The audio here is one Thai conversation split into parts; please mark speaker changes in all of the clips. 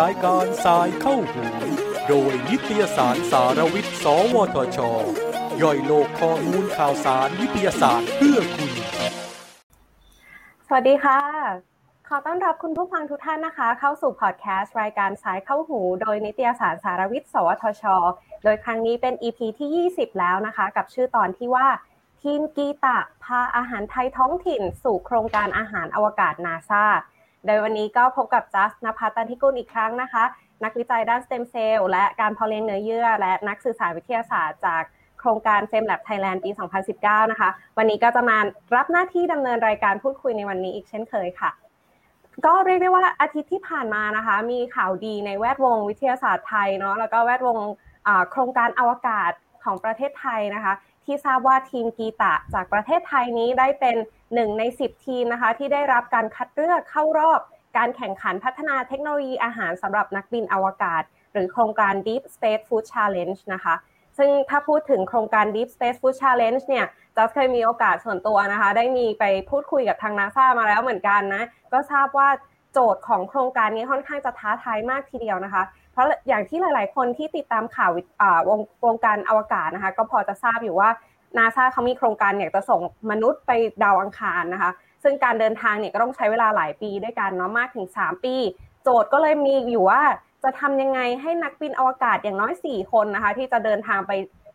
Speaker 1: รายการสายเข้าหูโดยนิตยสารสารวิทย์ สวทช ย่อยโลกข้อมูลข่าวสารวิทยาศาสตร์เพื่อคุณ
Speaker 2: สวัสดีค่ะ ขอต้อนรับคุณผู้ฟังทุกท่านนะคะ เข้าสู่พอดแคสต์รายการสายเข้าหู โดยนิตยสารสารวิทย์ สวทช โดยครั้งนี้เป็น EP ที่ 20 แล้วนะคะ กับชื่อตอนที่ว่า ทีมกีตะพาอาหารไทยท้องถิ่นสู่โครงการอาหารอวกาศนาซาโดยวันนี้ก็พบกับจัสนภัตันทิกุลอีกครั้งนะคะ นักวิจัยด้านสเต็มเซลล์และการเพาะเลี้ยงเนื้อเยื่อ และนักสื่อสารวิทยาศาสตร์จากโครงการเฟมแลบไทยแลนด์ปี 2019 นะคะ วันนี้ก็จะมารับหน้าที่ดำเนินรายการพูดคุยในวันนี้อีกเช่นเคยค่ะ ก็เรียกได้ว่าอาทิตย์ที่ผ่านมานะคะ มีข่าวดีในแวดวงวิทยาศาสตร์ไทยเนาะแล้วก็แวดวงโครงการอวกาศของประเทศไทยนะคะ ที่ทราบว่าทีมกีตะจากประเทศไทยนี้ได้เป็นหนึ่งใน 10 ทีมนะคะ ที่ได้รับการคัดเลือกเข้ารอบการแข่งขันพัฒนาเทคโนโลยีอาหารสำหรับนักบินอวกาศ หรือโครงการ Deep Space Food Challenge นะคะ ซึ่งถ้าพูดถึงโครงการ Deep Space Food Challenge เนี่ยจะเคยมีโอกาสส่วนตัวนะคะ ได้มีไปพูดคุยกับทางนาซามาแล้วเหมือนกันนะ ก็ทราบว่าโจทย์ของโครงการนี้ค่อนข้างจะท้าทายมากทีเดียวนะคะ เพราะอย่างที่หลาย ๆ คนที่ติดตามข่าววงวงการอวกาศนะคะ ก็พอจะทราบอยู่ว่านาซาเขามีโครงการอยากจะส่งมนุษย์ไปดาวอังคารนะคะ ซึ่งการเดินทางเนี่ยก็ต้องใช้เวลาหลายปีด้วยกันเนาะมากถึง 3 ปี โจทย์ก็เลยมีอยู่ว่าจะทำยังไงให้นักบินอวกาศอย่างน้อย 4 คนนะคะ ที่จะเดินทางไป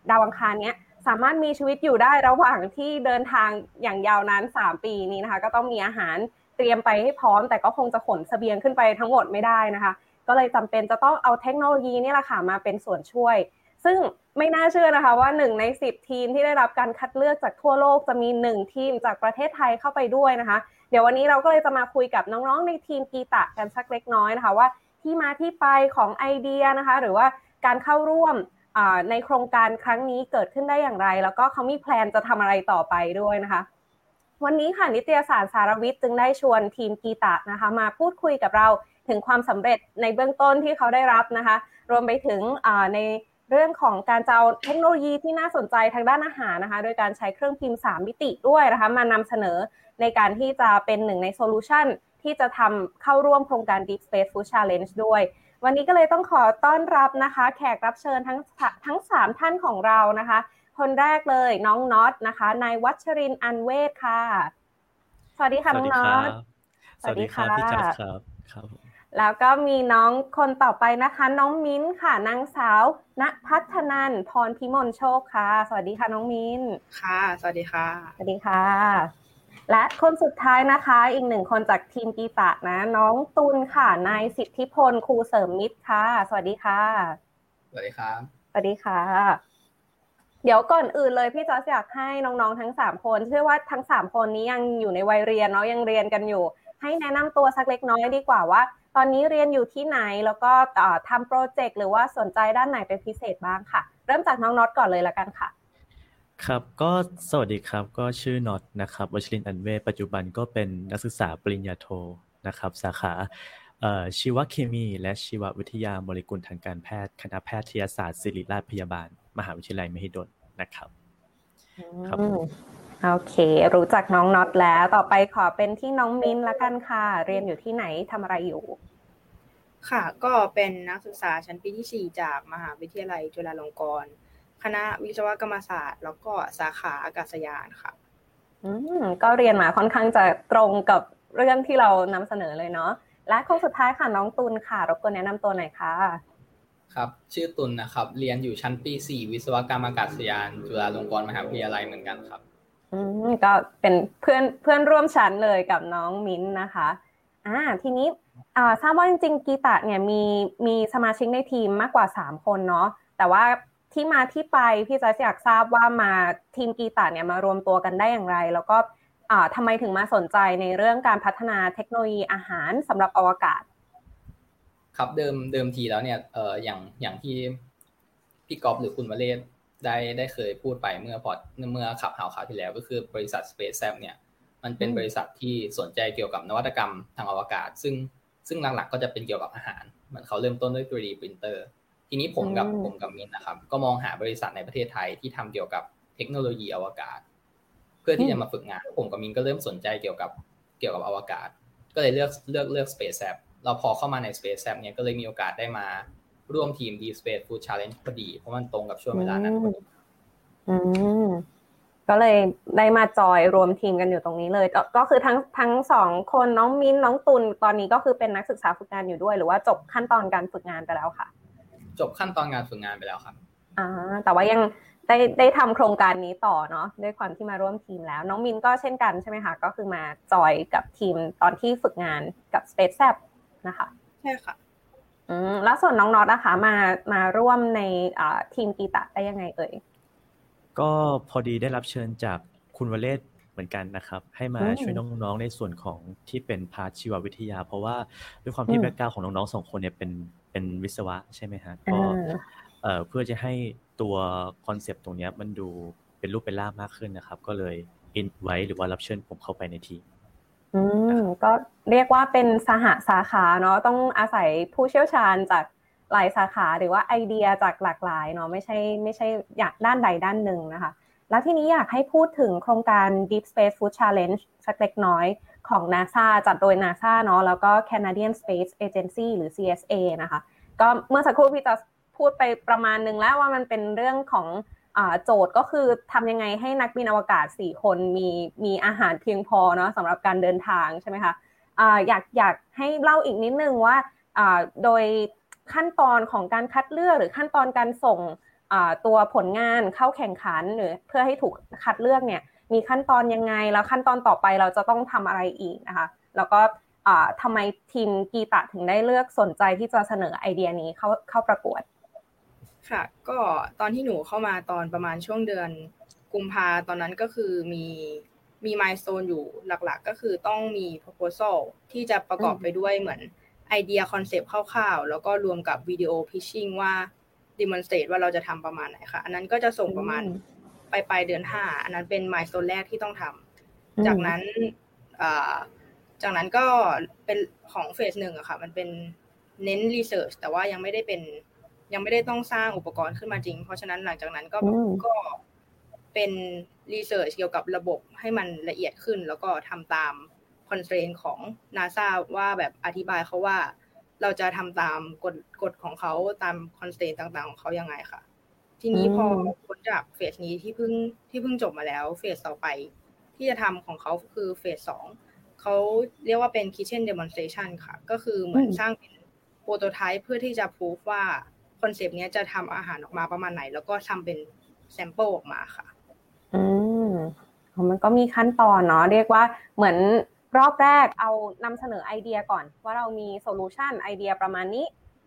Speaker 2: ดาวอังคารเนี้ยสามารถมีชีวิตอยู่ได้ระหว่างที่เดินทางอย่างยาวนาน 3 ปีนี้นะคะ ก็ต้องมีอาหารเตรียมไปให้พร้อม แต่ก็คงจะขนเสบียงขึ้นไปทั้งหมดไม่ได้นะคะ ก็เลยจำเป็นจะต้องเอาเทคโนโลยีนี่แหละค่ะมาเป็นส่วนช่วย ซึ่งไม่น่าเชื่อนะคะว่าหนึ่งใน 10 ทีมที่ได้รับการคัดเลือกจากทั่วโลกจะมี 1 ทีมจากประเทศไทยเข้าไปด้วยนะคะ เดี๋ยววันนี้เราก็เลยจะมาคุยกับน้องๆในทีมกีตะกันสักเล็กน้อยนะคะว่าที่มาที่ไปของไอเดียนะคะ หรือว่าการเข้าร่วมในโครงการครั้งนี้เกิดขึ้นได้อย่างไร แล้วก็เขามีแพลนจะทำอะไรต่อไปด้วยนะคะ วันนี้ค่ะนิตยสารสารวิทย์จึงได้ชวนทีมกีตะนะคะ มาพูดคุยกับเรา ถึงความสำเร็จในเบื้องต้นที่เขาได้รับนะคะ รวมไปถึงในเรื่องของการจะเอาเทคโนโลยีที่น่าสนใจทางด้านอาหารนะคะ โดยการใช้เครื่องพิมพ์ 3 มิติด้วยนะคะ มานำเสนอในการที่จะเป็นหนึ่งใน solution ที่จะทำเข้าร่วมโครงการ Deep Space Food Challenge ด้วย วันนี้ก็เลยต้องขอต้อนรับนะคะ แขกรับเชิญทั้งทั้ง 3 ท่านของเรานะคะ คนแรกเลยน้องน็อตนะคะนายวัชรินอันเวศค่ะ สวัสดีค่ะน้องน็อต
Speaker 3: สวัสดีครับพี่จัดครับครับ
Speaker 2: แล้วก็มีน้องคนต่อไปนะคะ น้องมิ้นค่ะนางสาวณพัฒนันพรพิมลโชคค่ะ สวัสดีค่ะน้องมิ้น
Speaker 4: ค่ะ สวัสดีค่ะ
Speaker 2: สวัสดีค่ะ และคนสุดท้ายนะคะ อีกหนึ่งคนจากทีมกีตะนะ น้องตุลค่ะนายสิทธิพลครูเสริมมิตรค่ะ สวัสดีค่ะ
Speaker 5: สวัสดีครับ
Speaker 2: สวัสดีค่ะ เดี๋ยวก่อนอื่นเลยพี่จอสอยากให้น้องๆทั้งสามคนเชื่อว่าทั้งสามคนนี้ยังอยู่ในวัยเรียนเนาะยังเรียนกันอยู่ ให้แนะนำตัวสักเล็กน้อยดีกว่าว่า ตอนนี้เรียนอยู่ที่ไหนแล้วก็ทำโปรเจกต์หรือว่าสนใจด้านไหนเป็นพิเศษบ้างค่ะ เริ่มจากน้องน็อตก่อนเลยละกันค่ะ
Speaker 3: ครับก็สวัสดีครับก็ชื่อน็อตนะครับวชรินอันเวปัจจุบันก็เป็นนักศึกษาปริญญาโทนะครับ สาขาชีวเคมีและชีววิทยาโมเลกุลทางการแพทย์ คณะแพทยศาสตร์ศิริราชพยาบาล มหาวิทยาลัยมหิดลนะครับ
Speaker 2: ครับ โอเค รู้จักน้องน็อตแล้ว ต่อไปขอเป็นที่น้องมิ้นละกันค่ะ เรียนอยู่ที่ไหนทำอะไรอยู่
Speaker 4: ค่ะ ก็เป็นนักศึกษาชั้นปีที่ 4 จากมหาวิทยาลัยจุฬาลงกรณ์ คณะวิศวกรรมศาสตร์ แล้วก็สาขาอากาศยานค่ะ
Speaker 2: อืม ก็เรียนมาค่อนข้างจะตรงกับเรื่องที่เรานำเสนอเลยเนาะ และคนสุดท้ายค่ะน้องตุลค่ะ รบกวนแนะนำตัวหน่อยค่ะ
Speaker 5: ครับชื่อตุลนะครับ เรียนอยู่ชั้นปีสี่วิศวกรรมอากาศยาน จุฬาลงกรณ์มหาวิทยาลัยเหมือนกันครับ
Speaker 2: อืม ก็เป็นเพื่อนเพื่อนร่วมชั้นเลยกับน้องมิ้นนะคะอ่าทีนี้ทราบว่าจริงๆกีตะเนี่ยมีมีสมาชิกในทีมมากกว่าสามคนเนาะแต่ว่าที่มาที่ไปพี่จะอยากทราบว่ามาทีมกีตาเนี่ยมารวมตัวกันได้อย่างไร แล้วก็ทำไมถึงมาสนใจในเรื่องการพัฒนาเทคโนโลยีอาหารสำหรับอวกาศ
Speaker 5: ครับเดิมเดิมทีแล้วเนี่ยเอออย่างอย่างที่พี่กอฟหรือคุณวเลศ ได้ได้เคยพูดไปเมื่อพอดเมื่อขับข่าวข่าวที่แล้วก็คือบริษัท Space a p เนี่ย มันเป็นบริษัทที่สนใจเกี่ยวกับนวัตกรรมทางอวกาศ ซึ่งซึ่งหลักๆก็จะเป็นเกี่ยวกับอาหาร มันเขาเริ่มต้นด้วย 3D printer ทีนี้ผมกับผมกับมินนะครับ ก็มองหาบริษัทในประเทศไทยที่ทำเกี่ยวกับเทคโนโลยีอวกาศ เพื่อที่จะมาฝึกงาน ผมกับมินก็เริ่มสนใจเกี่ยวกับเกี่ยวกับอวกาศ ก็เลยเลือกเลือกเลือก Space App เราพอเข้ามาใน Space App เนี่ยก็เลยมีโอกาสได้มา ร่วมทีม Deep Space Food Challenge พอดี เพราะมันตรงกับช่วงเวลานั้นพอดี
Speaker 2: อืมก็เลยได้มาจอยรวมทีมกันอยู่ตรงนี้เลยก็ก็คือทั้งทั้งสองคนน้องมิ้นน้องตุลตอนนี้ก็คือเป็นนักศึกษาฝึกงานอยู่ด้วย หรือว่าจบขั้นตอนการฝึกงานไปแล้วค่ะ
Speaker 5: จบขั้นตอนงานฝึกงานไปแล้วครับ
Speaker 2: อ่าแต่ว่ายังได้ได้ทำโครงการนี้ต่อเนาะด้วยความที่มาร่วมทีมแล้ว น้องมินก็เช่นกันใช่ไหมคะ ก็คือมาจอยกับทีมตอนที่ฝึกงานกับ Space Zab นะคะ
Speaker 4: ใช่ค่ะ
Speaker 2: อืม แล้วส่วนน้องน็อตนะคะมามาร่วมในอ่าทีมกีตาได้ยังไงเอ่ย
Speaker 3: ก็พอดีได้รับเชิญจากคุณวเรศเหมือนกันนะครับ ให้มาช่วยน้องๆในส่วนของที่เป็น part ชีววิทยา เพราะว่าด้วยความที่ background ของน้องๆสองคนเนี่ยเป็นเป็นวิศวะใช่ไหมฮะก็เอ่อเพื่อจะให้ตัว concept ตรงนี้มันดูเป็นรูปเป็นร่างมากขึ้นนะครับ ก็เลยอินไว้หรือว่ารับเชิญผมเข้าไปในทีม
Speaker 2: อืมก็เรียกว่าเป็นสหสาขาเนาะต้องอาศัยผู้เชี่ยวชาญจากหลายสาขาหรือว่าไอเดียจากหลากหลายเนาะไม่ใช่ไม่ใช่อยากด้านใดด้านหนึ่งนะคะ แล้วที่นี้อยากให้พูดถึงโครงการ Deep Space Food Challenge สักเล็กน้อยของ NASA จัดโดย NASA เนาะแล้วก็ Canadian Space Agency หรือ CSA นะคะ ก็เมื่อสักครู่พี่จะพูดไปประมาณนึงแล้วว่ามันเป็นเรื่องของ โจทย์ก็คือทำยังไงให้นักบินอวกาศ 4 คนมีมีอาหารเพียงพอเนาะสำหรับการเดินทางใช่ไหมคะอยากอยากให้เล่าอีกนิดนึงว่าโดยขั้นตอนของการคัดเลือกหรือขั้นตอนการส่งตัวผลงานเข้าแข่งขันหรือเพื่อให้ถูกคัดเลือกเนี่ยมีขั้นตอนยังไงแล้วขั้นตอนต่อไปเราจะต้องทำอะไรอีกนะคะ แล้วก็ทำไมทีมกีตะถึงได้เลือกสนใจที่จะเสนอไอเดียนี้เข้าเข้าประกวด
Speaker 4: ค่ะ ก็ตอนที่หนูเข้ามาตอนประมาณช่วงเดือนกุมภาตอนนั้นก็คือมีมี milestone อยู่หลักๆ ก็คือต้องมี proposal ที่จะประกอบไปด้วยเหมือนไอเดีย concept คร่าวๆ แล้วก็รวมกับวิดีโอ pitching ว่า demonstrate ว่าเราจะทำประมาณไหนค่ะ อันนั้นก็จะส่งประมาณไปปลายเดือนห้าอันนั้นเป็น milestone แรกที่ต้องทำจากนั้นจากนั้นก็เป็นของ phase หนึ่งอะค่ะ มันเป็นเน้น research แต่ว่ายังไม่ได้เป็น ยังไม่ได้ต้องสร้างอุปกรณ์ขึ้นมาจริง เพราะฉะนั้นหลังจากนั้นก็ก็เป็น research เกี่ยวกับระบบให้มันละเอียดขึ้น แล้วก็ทำตาม constraint ของ NASA ว่าแบบอธิบายเขาว่าเราจะทำตามกฎกฎของเขาตาม constraint ต่างๆ ของเขายังไงค่ะ ทีนี้พอพ้นจาก phase นี้ที่เพิ่งที่เพิ่งจบมาแล้ว phase ต่อไป ที่จะทำของเขาคือ phase สองเขาเรียกว่าเป็น kitchen demonstration ค่ะ ก็คือเหมือนสร้างเป็น prototype เพื่อที่จะพูฟว่า concept นี้จะทำอาหารออกมาประมาณไหน แล้วก็ทำเป็น sample ออกมาค่ะ
Speaker 2: อืมมันก็มีขั้นตอนเนาะเรียกว่าเหมือนรอบแรกเอานำเสนอไอเดียก่อน ว่าเรามี solution ไอเดียประมาณนี้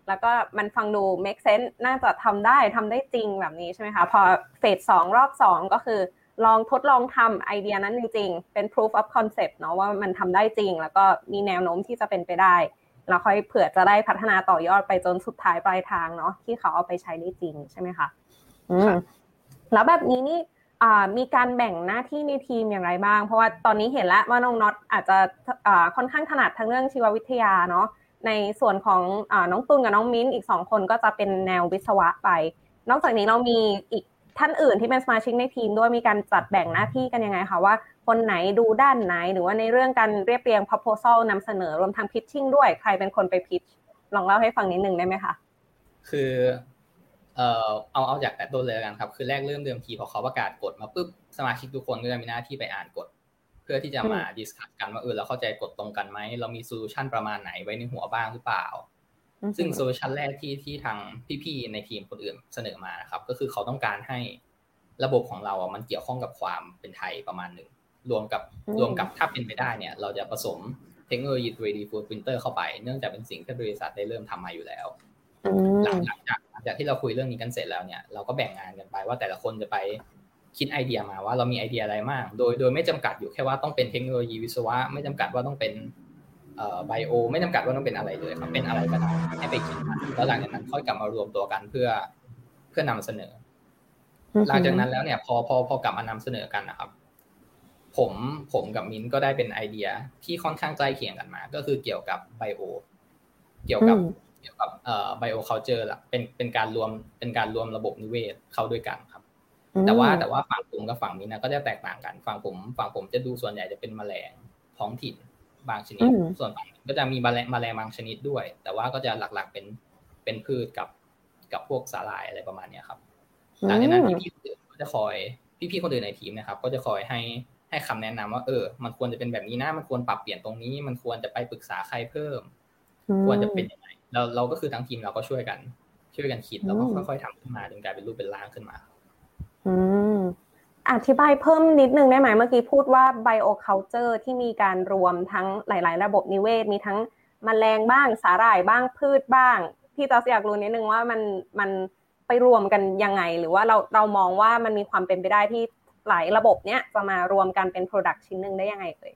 Speaker 2: แล้วก็มันฟังดู make sense น่าจะทำได้ทำได้จริงแบบนี้ใช่ไหมคะพอเฟสสองรอบสองก็คือ ลองทดลองทำไอเดียนั้นจริง ๆ เป็น proof of concept เนาะว่ามันทำได้จริง แล้วก็มีแนวโน้มที่จะเป็นไปได้ แล้วค่อยเผื่อจะได้พัฒนาต่อยอดไปจนสุดท้ายปลายทางเนาะที่เขาเอาไปใช้ได้จริงใช่ไหมคะอืมแล้วแบบนี้นี่มีการแบ่งหน้าที่ในทีมอย่างไรบ้าง เพราะว่าตอนนี้เห็นแล้วว่าน้องน็อตอาจจะค่อนข้างถนัดทั้งเรื่องชีววิทยาเนาะในส่วนของน้องตุนกับน้องมิ้นอีกสองคนก็จะเป็นแนววิศวะไป นอกจากนี้เรามีอีก ท่านอื่นที่เป็นสมาชิกในทีมด้วยมีการจัดแบ่งหน้าที่กันยังไงคะว่า คนไหนดูด้านไหน หรือว่าในเรื่องการเรียบเรียง proposal นำเสนอรวมทั้ง pitching ด้วยใครเป็นคนไป pitch ลองเล่าให้ฟังนิดนึงได้ไหมคะ
Speaker 5: คือเอ่อเอาเอาจากแต่ต้นเลยกันครับ คือแรกเริ่มเดิมทีพอเขาประกาศกฎมาปุ๊บสมาชิกทุกคนก็จะมีหน้าที่ไปอ่านกฎเพื่อที่จะมา discuss กันว่าเออเราเข้าใจกฎตรงกันไหมเรามี solution ประมาณไหนไว้ในหัวบ้างหรือเปล่า ซึ่ง solution แรกที่ที่ทางพี่ๆในทีมคนอื่นเสนอมานะครับ ก็คือเขาต้องการให้ระบบของเราอะมันเกี่ยวข้องกับความเป็นไทยประมาณหนึ่งรวมกับรวมกับถ้าเป็นไปได้เนี่ย เราจะผสมเทคโนโลยี 3D food printer เข้าไป เนื่องจากเป็นสิ่งที่บริษัทได้เริ่มทำมาอยู่แล้วหลังจากหลังจากที่เราคุยเรื่องนี้กันเสร็จแล้วเนี่ยเราก็แบ่งงานกันไปว่าแต่ละคนจะไปคิดไอเดียมาว่าเรามีไอเดียอะไรมาก โดยโดยไม่จำกัดอยู่แค่ว่าต้องเป็นเทคโนโลยีวิศวะ ไม่จำกัดว่าต้องเป็นเอ่อ ไบโอไม่จำกัดว่าต้องเป็นอะไรเลยครับเป็นอะไรก็ได้ให้ไปคิดแล้วหลังจากนั้นค่อยกลับมารวมตัวกันเพื่อเพื่อนำเสนอ หลังจากนั้นแล้วเนี่ย พอพอพอกลับมานำเสนอกันนะครับ ผมผมกับมิ้นก็ได้เป็นไอเดียที่ค่อนข้างใกล้เคียงกันมา ก็คือเกี่ยวกับไบโอเกี่ยวกับเกี่ยวกับเอ่อไบโอเคาเจอร์ละเป็นเป็นการรวมเป็นการรวมระบบนิเวศเข้าด้วยกันครับ แต่ว่าแต่ว่าฝั่งผมกับฝั่งมิ้นนะก็จะแตกต่างกัน ฝั่งผมฝั่งผมจะดูส่วนใหญ่จะเป็นแมลงท้องถิ่น บางชนิด ส่วนก็จะมีแมลงแมลงบางชนิดด้วย แต่ว่าก็จะหลักๆเป็นเป็นพืชกับกับพวกสาหร่ายอะไรประมาณนี้ครับ หลังจากนั้นพี่ๆคนอื่นก็จะคอยพี่ๆคนอื่นในทีมนะครับ ก็จะคอยให้ให้คำแนะนำว่าเออ มันควรจะเป็นแบบนี้นะ มันควรปรับเปลี่ยนตรงนี้ มันควรจะไปปรึกษาใครเพิ่ม ควรจะเป็นยังไงเราเราก็คือทั้งทีมเราก็ช่วยกัน ช่วยกันคิดแล้วก็ค่อยๆทำขึ้นมาจนกลายเป็นรูปเป็นร่างขึ้นมา
Speaker 2: อืม อธิบายเพิ่มนิดนึงได้ไหมเมื่อกี้พูดว่า bioculture ที่มีการรวมทั้งหลาย ๆ ระบบนิเวศ มีทั้งมแมลงบ้างสาหร่ายบ้างพืชบ้าง พี่ตอสอยากรู้นิดนึงว่ามันมันไปรวมกันยังไง หรือว่าเราเรามองว่ามันมีความเป็นไปได้ที่หลายระบบเนี้ยจะมารวมกันเป็น product ชิ้นหนึ่งได้ยังไงเอ่ย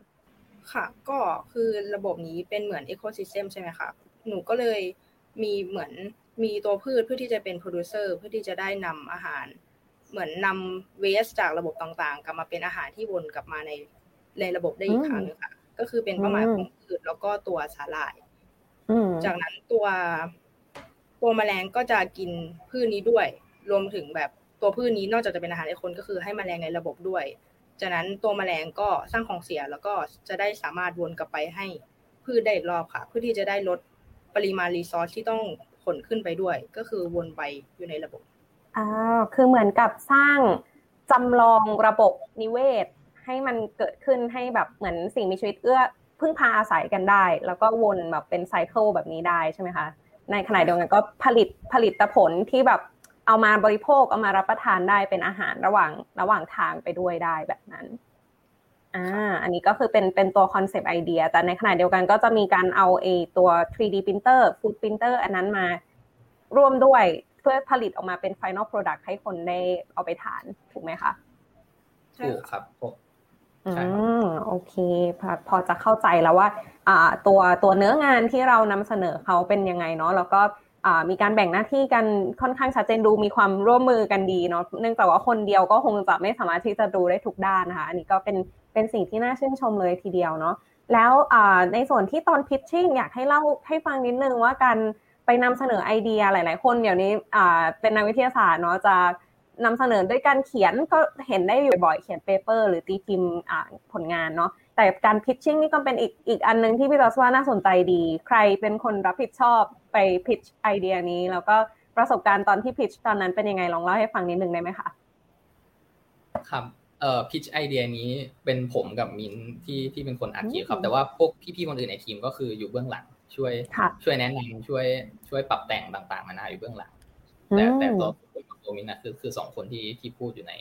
Speaker 4: ค่ะก็คือระบบนี้เป็นเหมือน ecosystem ใช่ไหมคะหนูก็เลยมีเหมือนมีตัวพืชเพื่อที่จะเป็น producer เพื่อที่จะได้นำอาหาร เหมือนนำเวสจากระบบต่างๆ กลับมาเป็นอาหารที่วนกลับมาในในระบบได้อีกครั้งนึงค่ะ ก็คือเป็นเป้าหมายของพืชแล้วก็ตัวสาหร่ายจากนั้นตัวตัวแมลงก็จะกินพืชนี้ด้วย รวมถึงแบบตัวพืชนี้นอกจากจะเป็นอาหารให้คนก็คือให้แมลงในระบบด้วย จากนั้นตัวแมลงก็สร้างของเสียแล้วก็จะได้สามารถวนกลับไปให้พืชได้อีกรอบค่ะ เพื่อที่จะได้ลดปริมาณรีซอสที่ต้องขนขึ้นไปด้วย ก็คือวนไปอยู่ในระบบ
Speaker 2: อ่าคือเหมือนกับสร้างจำลองระบบนิเวศ ให้มันเกิดขึ้นให้แบบเหมือนสิ่งมีชีวิตเอื้อพึ่งพาอาศัยกันได้ แล้วก็วนแบบเป็นไซเคิลแบบนี้ได้ใช่ไหมคะในขณะเดียวกันก็ผลิตผลิตผลที่แบบเอามาบริโภคเอามารับประทานได้เป็นอาหารระหว่างระหว่างทางไปด้วยได้แบบนั้นอ่าอันนี้ก็คือเป็นเป็นตัวคอนเซปต์ไอเดีย แต่ในขณะเดียวกันก็จะมีการเอาเอตัว 3D printer food printer อันนั้นมาร่วมด้วย พื่อผลิตออกมาเป็น final product ให้คนได้เอาไปทานถูกไหมคะ
Speaker 5: ถูกครับ
Speaker 2: อืมโอเคพอพอจะเข้าใจแล้วว่า อ่า ตัวตัวเนื้องานที่เรานำเสนอเขาเป็นยังไงเนาะแล้วก็มีการแบ่งหน้าที่กันค่อนข้างชัดเจนดูมีความร่วมมือกันดีเนาะเนื่องจากว่าคนเดียวก็คงจะไม่สามารถที่จะดูได้ทุกด้านนะคะอันนี้ก็เป็นเป็นสิ่งที่น่าชื่นชมเลยทีเดียวเนาะแล้วในส่วนที่ตอน pitching อยากให้เล่าให้ฟังนิดนึงว่าการ ไปนำเสนอไอเดียหลาย ๆ คนเดี๋ยวนี้เป็นนักวิทยาศาสตร์เนาะจะนำเสนอด้วยการเขียนก็เห็นได้อยู่บ่อยเขียน paper หรือตีพิมพ์ผลงานเนาะแต่การ pitching นี่ก็เป็นอีกอีกอันนึงที่พี่รอสว่าน่าสนใจดี ใครเป็นคนรับผิดชอบไปพิชไอเดียนี้ แล้วก็ประสบการณ์ตอนที่พิชตอนนั้นเป็นยังไงลองเล่าให้ฟังนิดนึงได้ไหมคะ
Speaker 5: ครับเอ่อพิชไอเดียนี้เป็นผมกับมินที่ที่เป็นคนอัดคลิปครับ แต่ว่าพวกพี่ๆคนอื่นในทีมก็คืออยู่เบื้องหลัง ช่วยช่วยแนะนำช่วยช่วยปรับแต่งต่างๆมานาอยู่เบื้องหลังแต่แต่ตัวตัวมินนะคือคือสองคนที่ที่พูดอยู่ใน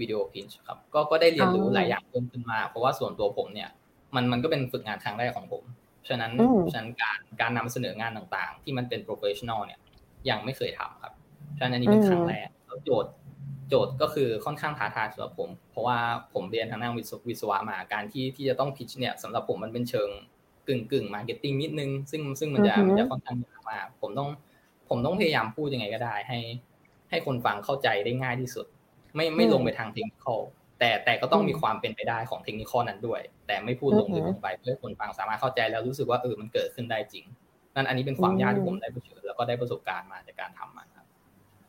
Speaker 5: วิดีโอพินช์ครับก็ก็ได้เรียนรู้หลายอย่างเพิ่มขึ้นมา เพราะว่าส่วนตัวผมเนี่ย มันมันก็เป็นฝึกงานครั้งแรกของผม ฉะนั้นฉะนั้นการการนำเสนองานต่างๆ ที่มันเป็น professional เนี่ยยังไม่เคยทำครับฉะนั้นอันนี้เป็นครั้งแรกแล้วโจทย์โจทย์ก็คือค่อนข้างท้าทายสำหรับผม เพราะว่าผมเรียนทางด้านวิศวะมาการที่ที่จะต้อง pitch เนี่ยสำหรับผมมันเป็นเชิง กึ่งกึ่ง marketing นิดนึง ซึ่งซึ่งมันจะมันจะค่อนข้างยากมากผมต้อง ผมต้องพยายามพูดยังไงก็ได้ ให้ ให้คนฟังเข้าใจได้ง่ายที่สุด ไม่ไม่ลงไปทางเทคนิคแต่แต่ก็ต้องมีความเป็นไปได้ของเทคนิคนั้นด้วย แต่ไม่พูดลงลึกลงไปเพื่อคนฟังสามารถเข้าใจแล้วรู้สึกว่าเออมันเกิดขึ้นได้จริง นั่นอันนี้เป็นความยากที่ผมได้เผชิญแล้วก็ได้ประสบการณ์มาจากการทำมันครับ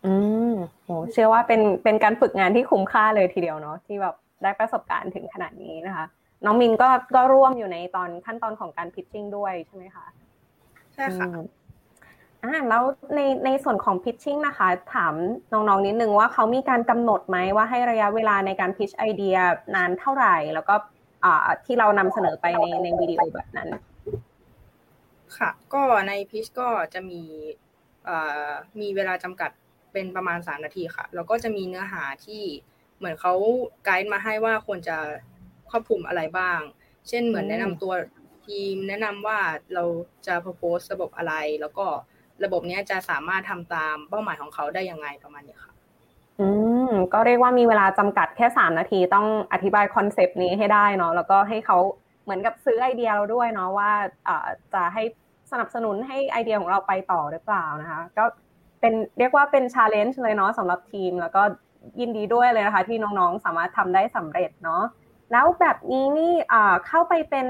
Speaker 2: อืมโหเชื่อว่าเป็นเป็นการฝึกงานที่คุ้มค่าเลยทีเดียวเนาะที่แบบได้ประสบการณ์ถึงขนาดนี้นะคะ น้องมินก็ก็ร่วมอยู่ในตอนขั้นตอนของการพิชชิ่งด้วยใช่ไหมคะ
Speaker 4: ใช่ค่ะ
Speaker 2: อ่าแล้วในในส่วนของพิชชิ่งนะคะ ถามน้องๆนิดนึงว่าเขามีการกำหนดไหมว่าให้ระยะเวลาในการพิชไอเดียนานเท่าไหร่ แล้วก็อ่าที่เรานำเสนอไปในในวิดีโอแบบนั้น
Speaker 4: ค่ะ ก็ในพิชก็จะมีมีเวลาจำกัดเป็นประมาณสามนาทีค่ะ แล้วก็จะมีเนื้อหาที่เหมือนเขาไกด์มาให้ว่าควรจะ ครอบคลุมอะไรบ้าง เช่นเหมือนแนะนำตัวทีมแนะนำว่าเราจะ propose ระบบอะไร แล้วก็ระบบนี้จะสามารถทำตามเป้าหมายของเขาได้ยังไงประมาณนี้ค่ะ
Speaker 2: อืมก็เรียกว่ามีเวลาจำกัดแค่สามนาทีต้องอธิบาย concept นี้ให้ได้เนาะแล้วก็ให้เขาเหมือนกับซื้อไอเดียเราด้วยเนาะว่าจะให้สนับสนุนให้ไอเดียของเราไปต่อหรือเปล่านะคะ ก็เป็นเรียกว่าเป็น challenge เลยเนาะสำหรับทีม แล้วก็ยินดีด้วยเลยนะคะ ที่น้องๆสามารถทำได้สำเร็จเนาะ แล้วแบบนี้นี่เข้าไปเป็น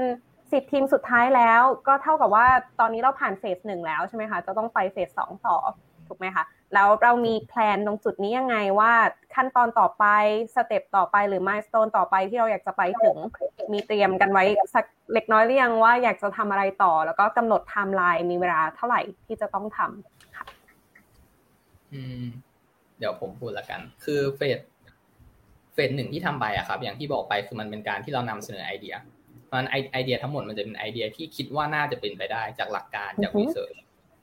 Speaker 2: สิบทีมสุดท้ายแล้ว ก็เท่ากับว่าตอนนี้เราผ่าน phase หนึ่งแล้วใช่ไหมคะจะต้องไป phase สองต่อถูกไหมคะแล้วเรามี plan ตรงจุดนี้ยังไงว่าขั้นตอนต่อไป step ต่อไปหรือ milestone ต่อไปที่เราอยากจะไปถึงมีเตรียมกันไว้สักเล็กน้อยหรือยังว่าอยากจะทำอะไรต่อ แล้วก็กำหนดไทม์ไลน์มีเวลาเท่าไหร่ที่จะต้องทำค่ะ
Speaker 5: อืม เดี๋ยวผมพูดละกัน คือ phase หนึ่งที่ทำไปอะครับ อย่างที่บอกไปคือมันเป็นการที่เรานำเสนอไอเดียมันไอเดียทั้งหมดมันจะเป็นไอเดียที่คิดว่าน่าจะเป็นไปได้จากหลักการจากวิจัย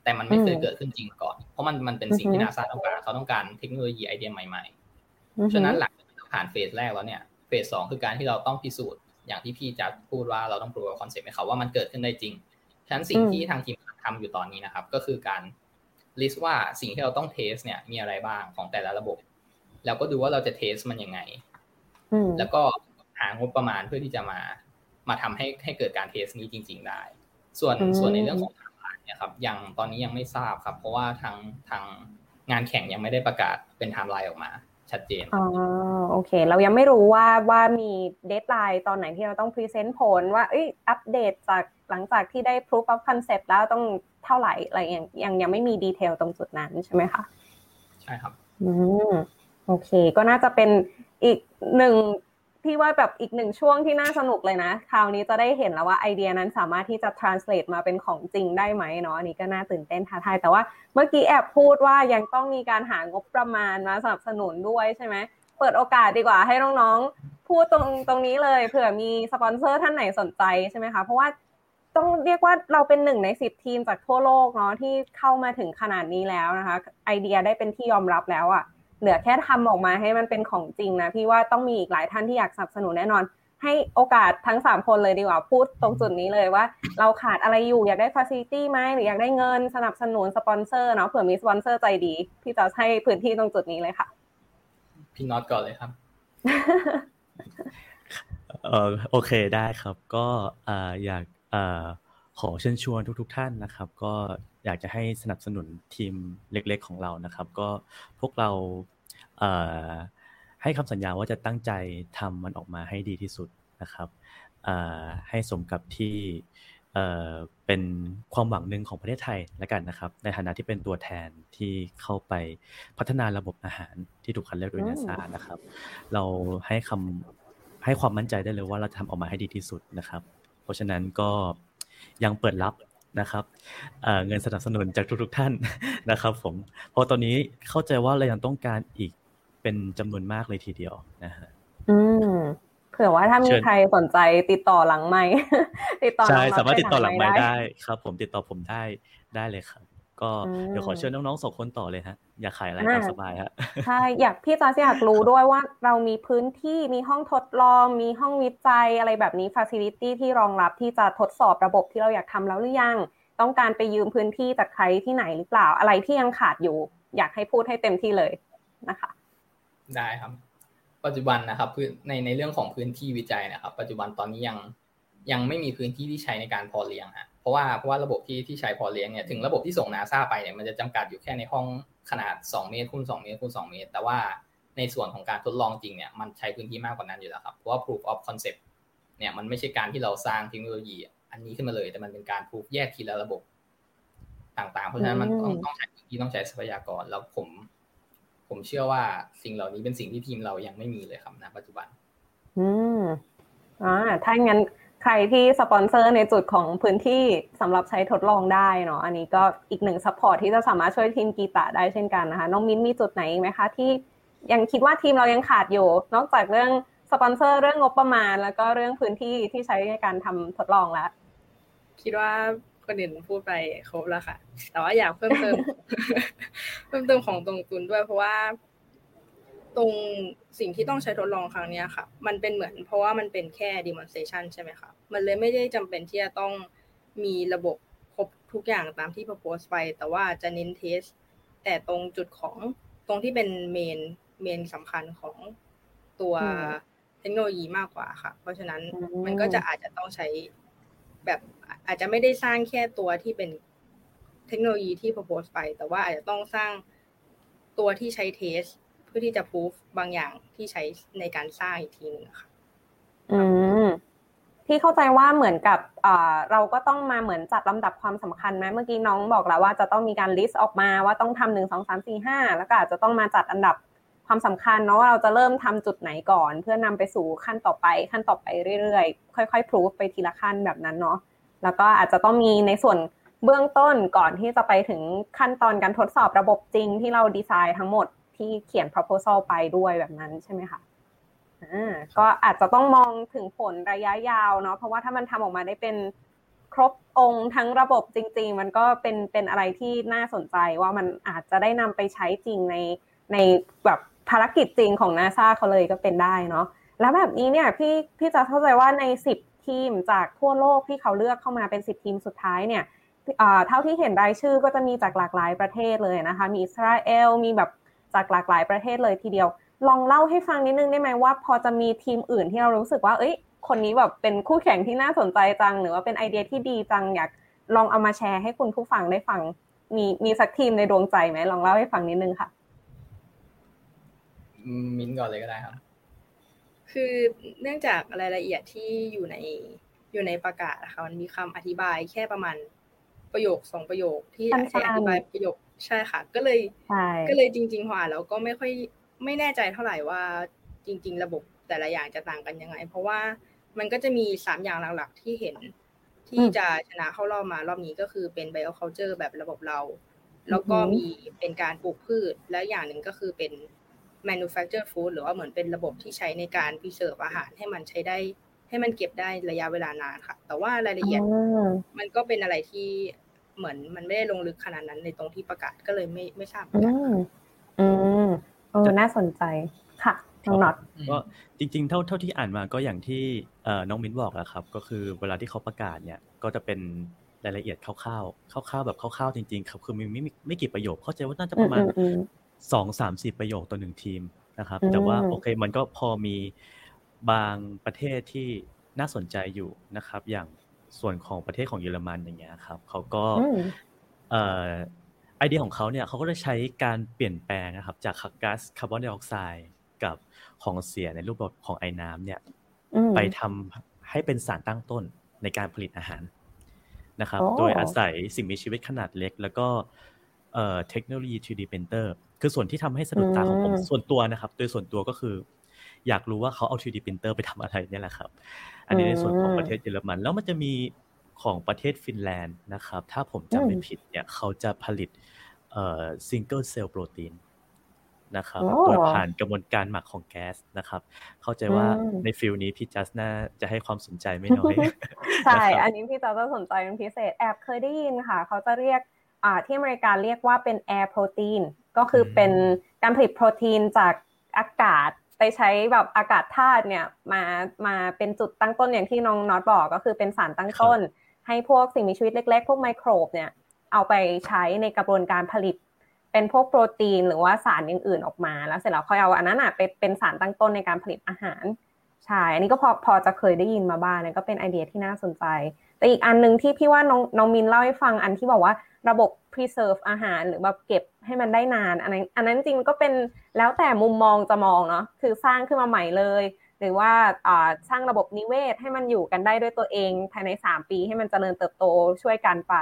Speaker 5: แต่มันไม่เคยเกิดขึ้นจริงก่อน เพราะมันมันเป็นสิ่งที่นาซาต้องการเขาต้องการเทคโนโลยีไอเดียใหม่ๆฉะนั้นหลังผ่าน phase แรกแล้วเนี่ย phase สองคือการที่เราต้องพิสูจน์อย่างที่พี่จะพูดว่าเราต้อง proof concept ให้เขาว่ามันเกิดขึ้นได้จริง ฉะนั้นสิ่งที่ทางทีมทำอยู่ตอนนี้นะครับ ก็คือการ list ว่าสิ่งที่เราต้อง test เนี่ยมีอะไรบ้างของแต่ละระบบ แล้วก็ดูว่าเราจะ test มันยังไงแล้วก็หางบประมาณเพื่อที่จะมามาทำให้ให้เกิดการ test นี้จริง ๆ ได้ ส่วนส่วนในเรื่องของไทม์ไลน์เนี่ยครับ ยังตอนนี้ยังไม่ทราบครับ เพราะว่าทางทางงานแข่งยังไม่ได้ประกาศเป็นไทม์ไลน์ออกมา ชัดเจน
Speaker 2: อ๋อโอเค เรายังไม่รู้ว่าว่ามี deadline ตอนไหนที่เราต้อง present ผลว่าเอ้ยอัปเดตจากหลังจากที่ได้ proof of concept แล้วต้องเท่าไหร่อะไรอย่างยังยังไม่มีดีเทลตรงจุดนั้นใช่ไหมคะ
Speaker 5: ใช่ครับ
Speaker 2: อืม โอเค ก็น่าจะเป็นอีกหนึ่งพี่ว่าแบบอีกหนึ่งช่วงที่น่าสนุกเลยนะ คราวนี้จะได้เห็นแล้วว่าไอเดียนั้นสามารถที่จะ translate มาเป็นของจริงได้ไหมเนาะอันนี้ก็น่าตื่นเต้นท้าทายแต่ว่าเมื่อกี้แอบพูดว่ายังต้องมีการหางบประมาณมาสนับสนุนด้วยใช่ไหมเปิดโอกาสดีกว่าให้น้องๆพูดตรงตรงนี้เลยเผื่อมีสปอนเซอร์ท่านไหนสนใจใช่ไหมคะเพราะว่าต้องเรียกว่าเราเป็นหนึ่งในสิบทีมจากทั่วโลกเนาะที่เข้ามาถึงขนาดนี้แล้วนะคะ ไอเดียได้เป็นที่ยอมรับแล้วอะ่ะ เหลือแค่ทำออกมาให้มันเป็นของจริงนะพี่ว่าต้องมีอีกหลายท่านที่อยากสนับสนุนแน่นอน ให้โอกาสทั้งสามคนเลยดีกว่าพูดตรงจุดนี้เลยว่า เราขาดอะไรอยู่อยากได้ facility ไหมหรืออยากได้เงินสนับสนุนสปอนเซอร์เนาะเผื่อมีสปอนเซอร์ใจดี พี่จะให้พื้นที่ตรงจุดนี้เลยค่ะ
Speaker 5: พี่น็อตก่อนเลยครับ
Speaker 3: เออโอเคได้ครับ ก็อยากขอเชิญชวนทุกๆท่านนะครับ ก็อยากจะให้สนับสนุนทีมเล็ก ๆ ของเรานะครับ ก็พวกเรา ให้คำสัญญาว่าจะตั้งใจทำมันออกมาให้ดีที่สุดนะครับให้สมกับที่เป็นความหวังหนึ่งของประเทศไทยแล้วกันนะครับ ในฐานะที่เป็นตัวแทนที่เข้าไปพัฒนาระบบอาหารที่ถูกคัดเลือกโดยนาซานะครับ เราให้คำให้ความมั่นใจได้เลยว่าเราจะทำออกมาให้ดีที่สุดนะครับ เพราะฉะนั้นก็ยังเปิดรับนะครับเงินสนับสนุนจากทุกๆท่านนะครับ ผมเพราะตอนนี้เข้าใจว่าเรายังต้องการอีก เป็นจำนวนมากเลยทีเดียวนะฮะ
Speaker 2: อืมเผื่อว่าถ้ามีใครสนใจติดต่อหลังไม่ติดต่อ
Speaker 3: ใช่สามารถติดต่อหลังไม่ได้ครับ ผมติดต่อผมได้ได้เลยครับก็เดี๋ยวขอเชิญน้องๆสองคนต่อเลยฮะ อยากขายอะไรตามสบายฮะ
Speaker 2: ใช่อยากพี่จอร์อยากรู้ด้วยว่าเรามีพื้นที่มีห้องทดลอง มีห้องวิจัยอะไรแบบนี้ facility ที่รองรับที่จะทดสอบระบบที่เราอยากทำแล้วหรือยัง ต้องการไปยืมพื้นที่จากใครที่ไหนหรือเปล่าอะไรที่ยังขาดอยู่ อยากให้พูดให้เต็มที่เลยนะคะ
Speaker 5: ได้ครับ ปัจจุบันนะครับในในเรื่องของพื้นที่วิจัยนะครับ ปัจจุบันตอนนี้ยังยังไม่มีพื้นที่ที่ใช้ในการพอเลี้ยงฮะเพราะว่าเพราะว่าระบบที่ที่ใช้พอเลี้ยงเนี่ยถึงระบบที่ส่งนาซาไปเนี่ยมันจะจำกัดอยู่แค่ในห้องขนาด 2 เมตรคูณ2เมตรคูณ2เมตร แต่ว่าในส่วนของการทดลองจริงเนี่ยมันใช้พื้นที่มากกว่านั้นอยู่แล้วครับเพราะว่า proof of concept เนี่ยมันไม่ใช่การที่เราสร้างเทคโนโลยี อันนี้ขึ้นมาเลย แต่มันเป็นการ proof แยกทีละระบบต่างๆ เพราะฉะนั้นมันต้องต้องใช้พื้นที่ต้องใช้ทรัพยากร แล้วผม ผมเชื่อว่าสิ่งเหล่านี้เป็นสิ่งที่ทีมเรายังไม่มีเลยครับณปัจจุบัน
Speaker 2: อืมอ่าถ้างั้นใครที่สปอนเซอร์ในจุดของพื้นที่สำหรับใช้ทดลองได้เนาะอันนี้ก็อีกหนึ่ง support ที่จะสามารถช่วยทีมกีตาได้เช่นกันนะคะน้องมิ้นมีจุดไหนไหมคะที่ยังคิดว่าทีมเรายังขาดอยู่ นอกจากเรื่องสปอนเซอร์เรื่องงบประมาณ แล้วก็เรื่องพื้นที่ที่ใช้ในการทำทดลองแล้ว
Speaker 4: คิดว่า คนอื่นพูดไปครบแล้วค่ะ แต่ว่าอยากเพิ่มเติม เพิ่มเติมของตรงทุนด้วย เพราะว่า ตรงสิ่งที่ต้องใช้ทดลองครั้งนี้ค่ะ มันเป็นเหมือนเพราะว่ามันเป็นแค่ demonstration ใช่ไหมคะมันเลยไม่ได้จำเป็นที่จะต้องมีระบบครบทุกอย่างตามที่ propose ไป แต่ว่าจะเน้นเทสแต่ตรงจุดของตรงที่เป็นเมนเมนสำคัญของตัวเทคโนโลยีมากกว่าค่ะ เพราะฉะนั้นมันก็จะอาจจะต้องใช้ แบบอาจจะไม่ได้สร้างแค่ตัวที่เป็นเทคโนโลยีที่ propose ไป แต่ว่าอาจจะต้องสร้างตัวที่ใช้ test เพื่อที่จะพูฟบางอย่างที่ใช้ในการสร้างอีกทีนึงค่ะ
Speaker 2: อืมที่เข้าใจว่าเหมือนกับเราก็ต้องมาเหมือนจัดลำดับความสำคัญไหมเมื่อกี้น้องบอกแล้วว่าจะต้องมีการ list ออกมาว่าต้องทำหนึ่งสองสามสี่ห้าแล้วก็อาจจะต้องมาจัดอันดับ ความสำคัญเนาะว่าเราจะเริ่มทำจุดไหนก่อน เพื่อนำไปสู่ขั้นต่อไปขั้นต่อไปเรื่อยๆ ค่อยๆ proof ไปทีละขั้นแบบนั้นเนาะแล้วก็อาจจะต้องมีในส่วนเบื้องต้นก่อนที่จะไปถึงขั้นตอนการทดสอบระบบจริงที่เราดีไซน์ทั้งหมดที่เขียน proposal ไปด้วยแบบนั้นใช่ไหมคะก็อาจจะต้องมองถึงผลระยะยาวเนาะเพราะว่าถ้ามันทำออกมาได้เป็นครบองค์ทั้งระบบจริง ๆ มันก็เป็นเป็นอะไรที่น่าสนใจว่ามันอาจจะได้นำไปใช้จริงในในแบบ ภารกิจจริงของนาซาเขาเลยก็เป็นได้เนาะแล้วแบบนี้เนี่ยพี่พี่จะเข้าใจว่าในสิบทีมจากทั่วโลกที่เขาเลือกเข้ามาเป็นสิบทีมสุดท้ายเนี่ยเท่าที่เห็นรายชื่อก็จะมีจากหลากหลายประเทศเลยนะคะ มีอิสราเอลมีแบบจากหลากหลายประเทศเลยทีเดียว ลองเล่าให้ฟังนิดนึงได้ไหมว่า พอจะมีทีมอื่นที่เรารู้สึกว่า เอ้ย คนนี้แบบเป็นคู่แข่งที่น่าสนใจจัง หรือว่าเป็นไอเดียที่ดีจังอยากลองเอามาแชร์ให้คุณผู้ฟังได้ฟัง มีมีสักทีมในดวงใจไหมลองเล่าให้ฟังนิดนึงค่ะ
Speaker 5: มิ้นก่อนเลยก็ได้ครับ
Speaker 4: คือเนื่องจากรายละเอียดที่อยู่ในอยู่ในประกาศนะคะมันมีคำอธิบายแค่ประมาณประโยคสองประโยคที่ใช้อธิบายประโยคใช่ค่ะ ก็เลยก็เลยจริงๆหัวแล้วก็ไม่ค่อยไม่แน่ใจเท่าไหร่ว่าจริง ๆ ระบบแต่ละอย่างจะต่างกันยังไง เพราะว่ามันก็จะมีสามอย่างหลักๆที่เห็นที่จะชนะเข้ารอบมารอบนี้ก็คือเป็น bioculture แบบระบบเรา แล้วก็มีเป็นการปลูกพืช และอย่างหนึ่งก็คือเป็น manufacture food หรือว่าเหมือนเป็นระบบที่ใช้ในการ preserve อาหารให้มันใช้ได้ ให้มันเก็บได้ระยะเวลานานค่ะ แต่ว่ารายละเอียดมันก็เป็นอะไรที่เหมือนมันไม่ได้ลงลึกขนาดนั้นในตรงที่ประกาศก็เลยไม่ไม่ทราบ
Speaker 2: อืมอืมเออน่าสนใจค่ะน้องน็อต
Speaker 3: ก็จริงๆ เท่าเท่าที่อ่านมาก็อย่างที่น้องมิ้นบอกแหละครับ ก็คือเวลาที่เขาประกาศเนี่ยก็จะเป็นรายละเอียดคร่าวๆคร่าวๆแบบคร่าวๆจริงๆครับคือมีไม่ไม่กี่ประโยคเข้าใจว่าน่าจะประมาณ สองสามสี่ประโยคต่อหนึ่งทีมนะครับ แต่ว่าโอเคมันก็พอมีบางประเทศที่น่าสนใจอยู่นะครับ อย่างส่วนของประเทศของเยอรมันอย่างเงี้ยครับเขาก็ไอเดียของเขาเนี่ยเขาก็จะใช้การเปลี่ยนแปลงนะครับ จากก๊าซคาร์บอนไดออกไซด์กับของเสียในรูปแบบของไอ้น้ำเนี่ยไปทำให้เป็นสารตั้งต้นในการผลิตอาหารนะครับ โดยอาศัยสิ่งมีชีวิตขนาดเล็ก แล้วก็เทคโนโลยี 3D printer คือส่วนที่ทำให้สะดุดตาของผมส่วนตัวนะครับ โดยส่วนตัวก็คือ อยากรู้ว่าเขาเอา 3D printer ไปทำอะไรเนี่ยแหละครับ อันนี้ในส่วนของประเทศเยอรมัน แล้วมันจะมีของประเทศฟินแลนด์นะครับ ถ้าผมจำไม่ผิดเนี่ยเขาจะผลิตเอ่อ single cell proteinนะครับโดยผ่านกระบวนการหมักของแก๊สนะครับ เข้าใจว่าใน field นี้พี่จัสน่าจะให้ความสนใจไม่น้อย
Speaker 2: ใช่ อันนี้พี่จัสจะสนใจเป็นพิเศษแอบเคยได้ยินค่ะ เขาจะเรียกที่อเมริกาเรียกว่าเป็น Air Protein ก็คือเป็นการผลิตโปรตีนจากอากาศไปใช้แบบอากาศธาตุเนี่ยมามาเป็นจุดตั้งต้นอย่างที่น้องน็อตบอกก็คือเป็นสารตั้งต้น ให้พวกสิ่งมีชีวิตเล็กๆ พวก microbe เนี่ยเอาไปใช้ในกระบวนการผลิต เป็นพวกโปรตีนหรือว่าสารอื่นๆออกมา แล้วเสร็จแล้วค่อยเอาอันนั้นอะไปเป็นสารตั้งต้นในการผลิตอาหาร ใช่ อันนี้ก็พอพอจะเคยได้ยินมาบ้างเนี่ยก็เป็นไอเดียที่น่าสนใจ แต่อีกอันหนึ่งที่พี่ว่าน้องน้องมินเล่าให้ฟังอันที่บอกว่าระบบ preserve อาหารหรือแบบเก็บให้มันได้นาน อันนั้นอันนั้นจริงก็เป็นแล้วแต่มุมมองจะมองเนาะคือสร้างขึ้นมาใหม่เลย หรือว่าสร้างระบบนิเวศให้มันอยู่กันได้ด้วยตัวเองภายใน 3 ปีให้มันเจริญเติบโตช่วยกันไป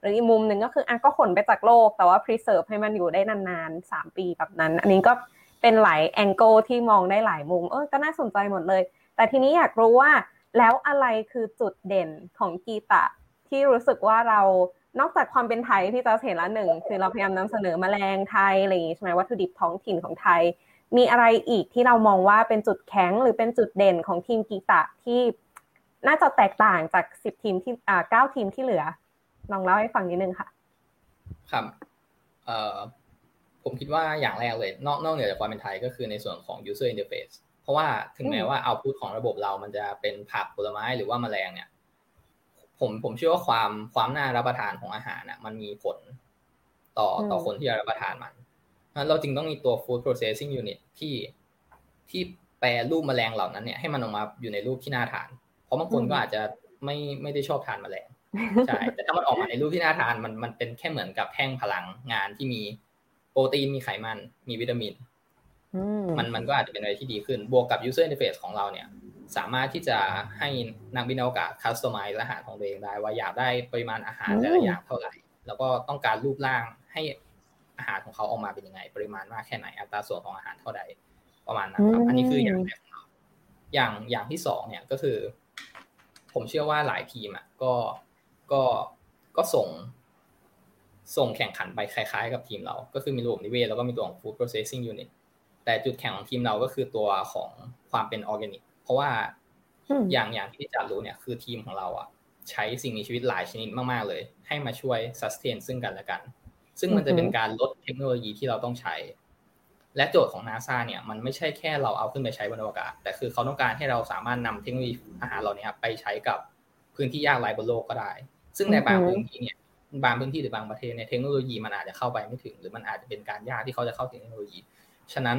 Speaker 2: หรืออีกมุมหนึ่งก็คืออะก็ขนไปจากโลก แต่ว่า preserve ให้มันอยู่ได้นานๆ3ปีแบบนั้น อันนี้ก็ เป็นหลายแองเกิลที่มองได้หลายมุมเออก็น่าสนใจหมดเลย แต่ทีนี้อยากรู้ว่า แล้วอะไรคือจุดเด่นของกีตะ ที่รู้สึกว่าเรานอกจากความเป็นไทยที่จะเห็นละหนึ่งคือเราพยายามนำเสนอมแมลงไทยอะไรอย่างนี้ใช่ไหมวัตถุดิบท้องถิ่นของไทย มีอะไรอีกที่เรามองว่าเป็นจุดแข็งหรือเป็นจุดเด่นของทีมกีตะที่น่าจะแตกต่างจากสิบทีมที่อ่าเก้าทีมที่เหลือลองเล่าให้ฟังนิดนึงค่ะ
Speaker 5: ครับ เอ่อ ผมคิดว่าอย่างแรกเลย นอกนอกเหนือจากความเป็นไทยก็คือในส่วนของ user interface เพราะว่าถึงแม้ว่าเอาพุทของระบบเรามันจะเป็นผักผลไม้หรือว่าแมลงเนี่ย ผมผมเชื่อว่าความความน่ารับประทานของอาหารน่ะ มันมีผลต่อต่อคนที่จะรับประทานมันนั้นเราจึงต้องมีตัว food processing unit ที่ที่แปรรูปแมลงเหล่านั้นเนี่ยให้มันออกมาอยู่ในรูปที่น่าทาน เพราะบางคนก็อาจจะไม่ไม่ได้ชอบทานแมลงใช่แต่ถ้ามันออกมาในรูปที่น่าทานมันมันเป็นแค่เหมือนกับแท่งพลังงานที่มี โปรตีนมีไขมันมีวิตามินมันมันก็อาจจะเป็นอะไรที่ดีขึ้น บวกกับ user interface ของเราเนี่ย สามารถที่จะให้นักบินอวกาศคัสตอมไมซ์อาหารของตัวเองได้ ว่าอยากได้ปริมาณอาหารแต่ละอย่างเท่าไหร่ แล้วก็ต้องการรูปร่างให้อาหารของเขาออกมาเป็นยังไง ปริมาณมากแค่ไหนอัตราส่วนของอาหารเท่าใดประมาณนั้นครับ อันนี้คืออย่างแรกของเราอย่างอย่างที่สองเนี่ยก็คือ ผมเชื่อว่าหลายทีมอะก็ก็ก็ส่ง ส่งแข่งขันไปคล้ายๆ กับทีมเรา ก็คือมีระบบนิเวศแล้วก็มีตัวของ food processing unit แต่จุดแข็งของทีมเราก็คือตัวของความเป็นออร์แกนิก เพราะว่าอย่างอย่างที่จะรู้เนี่ยคือทีมของเราอะใช้สิ่งมีชีวิตหลายชนิดมากๆเลย ให้มาช่วย sustain ซึ่งกันและกัน ซึ่งมันจะเป็นการลดเทคโนโลยีที่เราต้องใช้ และโจทย์ของนาซาเนี่ยมันไม่ใช่แค่เราเอาขึ้นไปใช้บนอวกาศ แต่คือเขาต้องการให้เราสามารถนำเทคโนโลยีอาหารเหล่านี้ไปใช้กับพื้นที่ยากไร้บนโลกก็ได้ ซึ่งในบางพื้นที่เนี่ย บางพื้นที่หรือบางประเทศเนี่ยเทคโนโลยีมันอาจจะเข้าไปไม่ถึง หรือมันอาจจะเป็นการยากที่เขาจะเข้าถึงเทคโนโลยี ฉะนั้น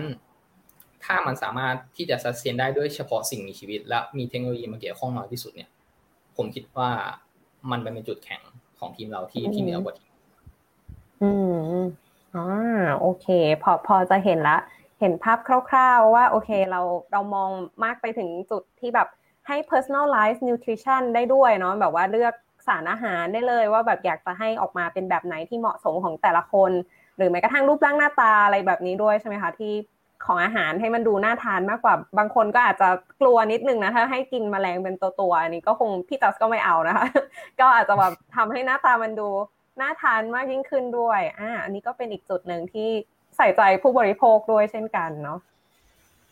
Speaker 5: ถ้ามันสามารถที่จะซัสเซนได้ด้วยเฉพาะสิ่งมีชีวิต และมีเทคโนโลยีมาเกี่ยวข้องน้อยที่สุดเนี่ย ผมคิดว่ามันเป็นจุดแข็งของทีมเราที่ที่เหนือกว่าทีม
Speaker 2: อืมอ๋อโอเค พอพอจะเห็นละเห็นภาพคร่าวๆว่าโอเคเราเรามองมากไปถึงจุดที่แบบให้ personalize nutrition ได้ด้วยเนาะแบบว่าเลือก สารอาหารได้เลย ว่าแบบอยากจะให้ออกมาเป็นแบบไหนที่เหมาะสมของแต่ละคน หรือแม้กระทั่งรูปร่างหน้าตาอะไรแบบนี้ด้วยใช่ไหมคะที่ของอาหารให้มันดูน่าทานมากกว่า บางคนก็อาจจะกลัวนิดนึงนะถ้าให้กินมแมลงเป็นตัวตัวอันนี้ก็คงพี่ตัสก็ไม่เอานะคะ ก็อาจจะแบบทำให้หน้าตามันดูน่าทานมากยิ่งขึ้นด้วยอ่าอันนี้ก็เป็นอีกจุดหนึ่งที่ใส่ใจผู้บริโภคด้วยเช่นกันเนาะ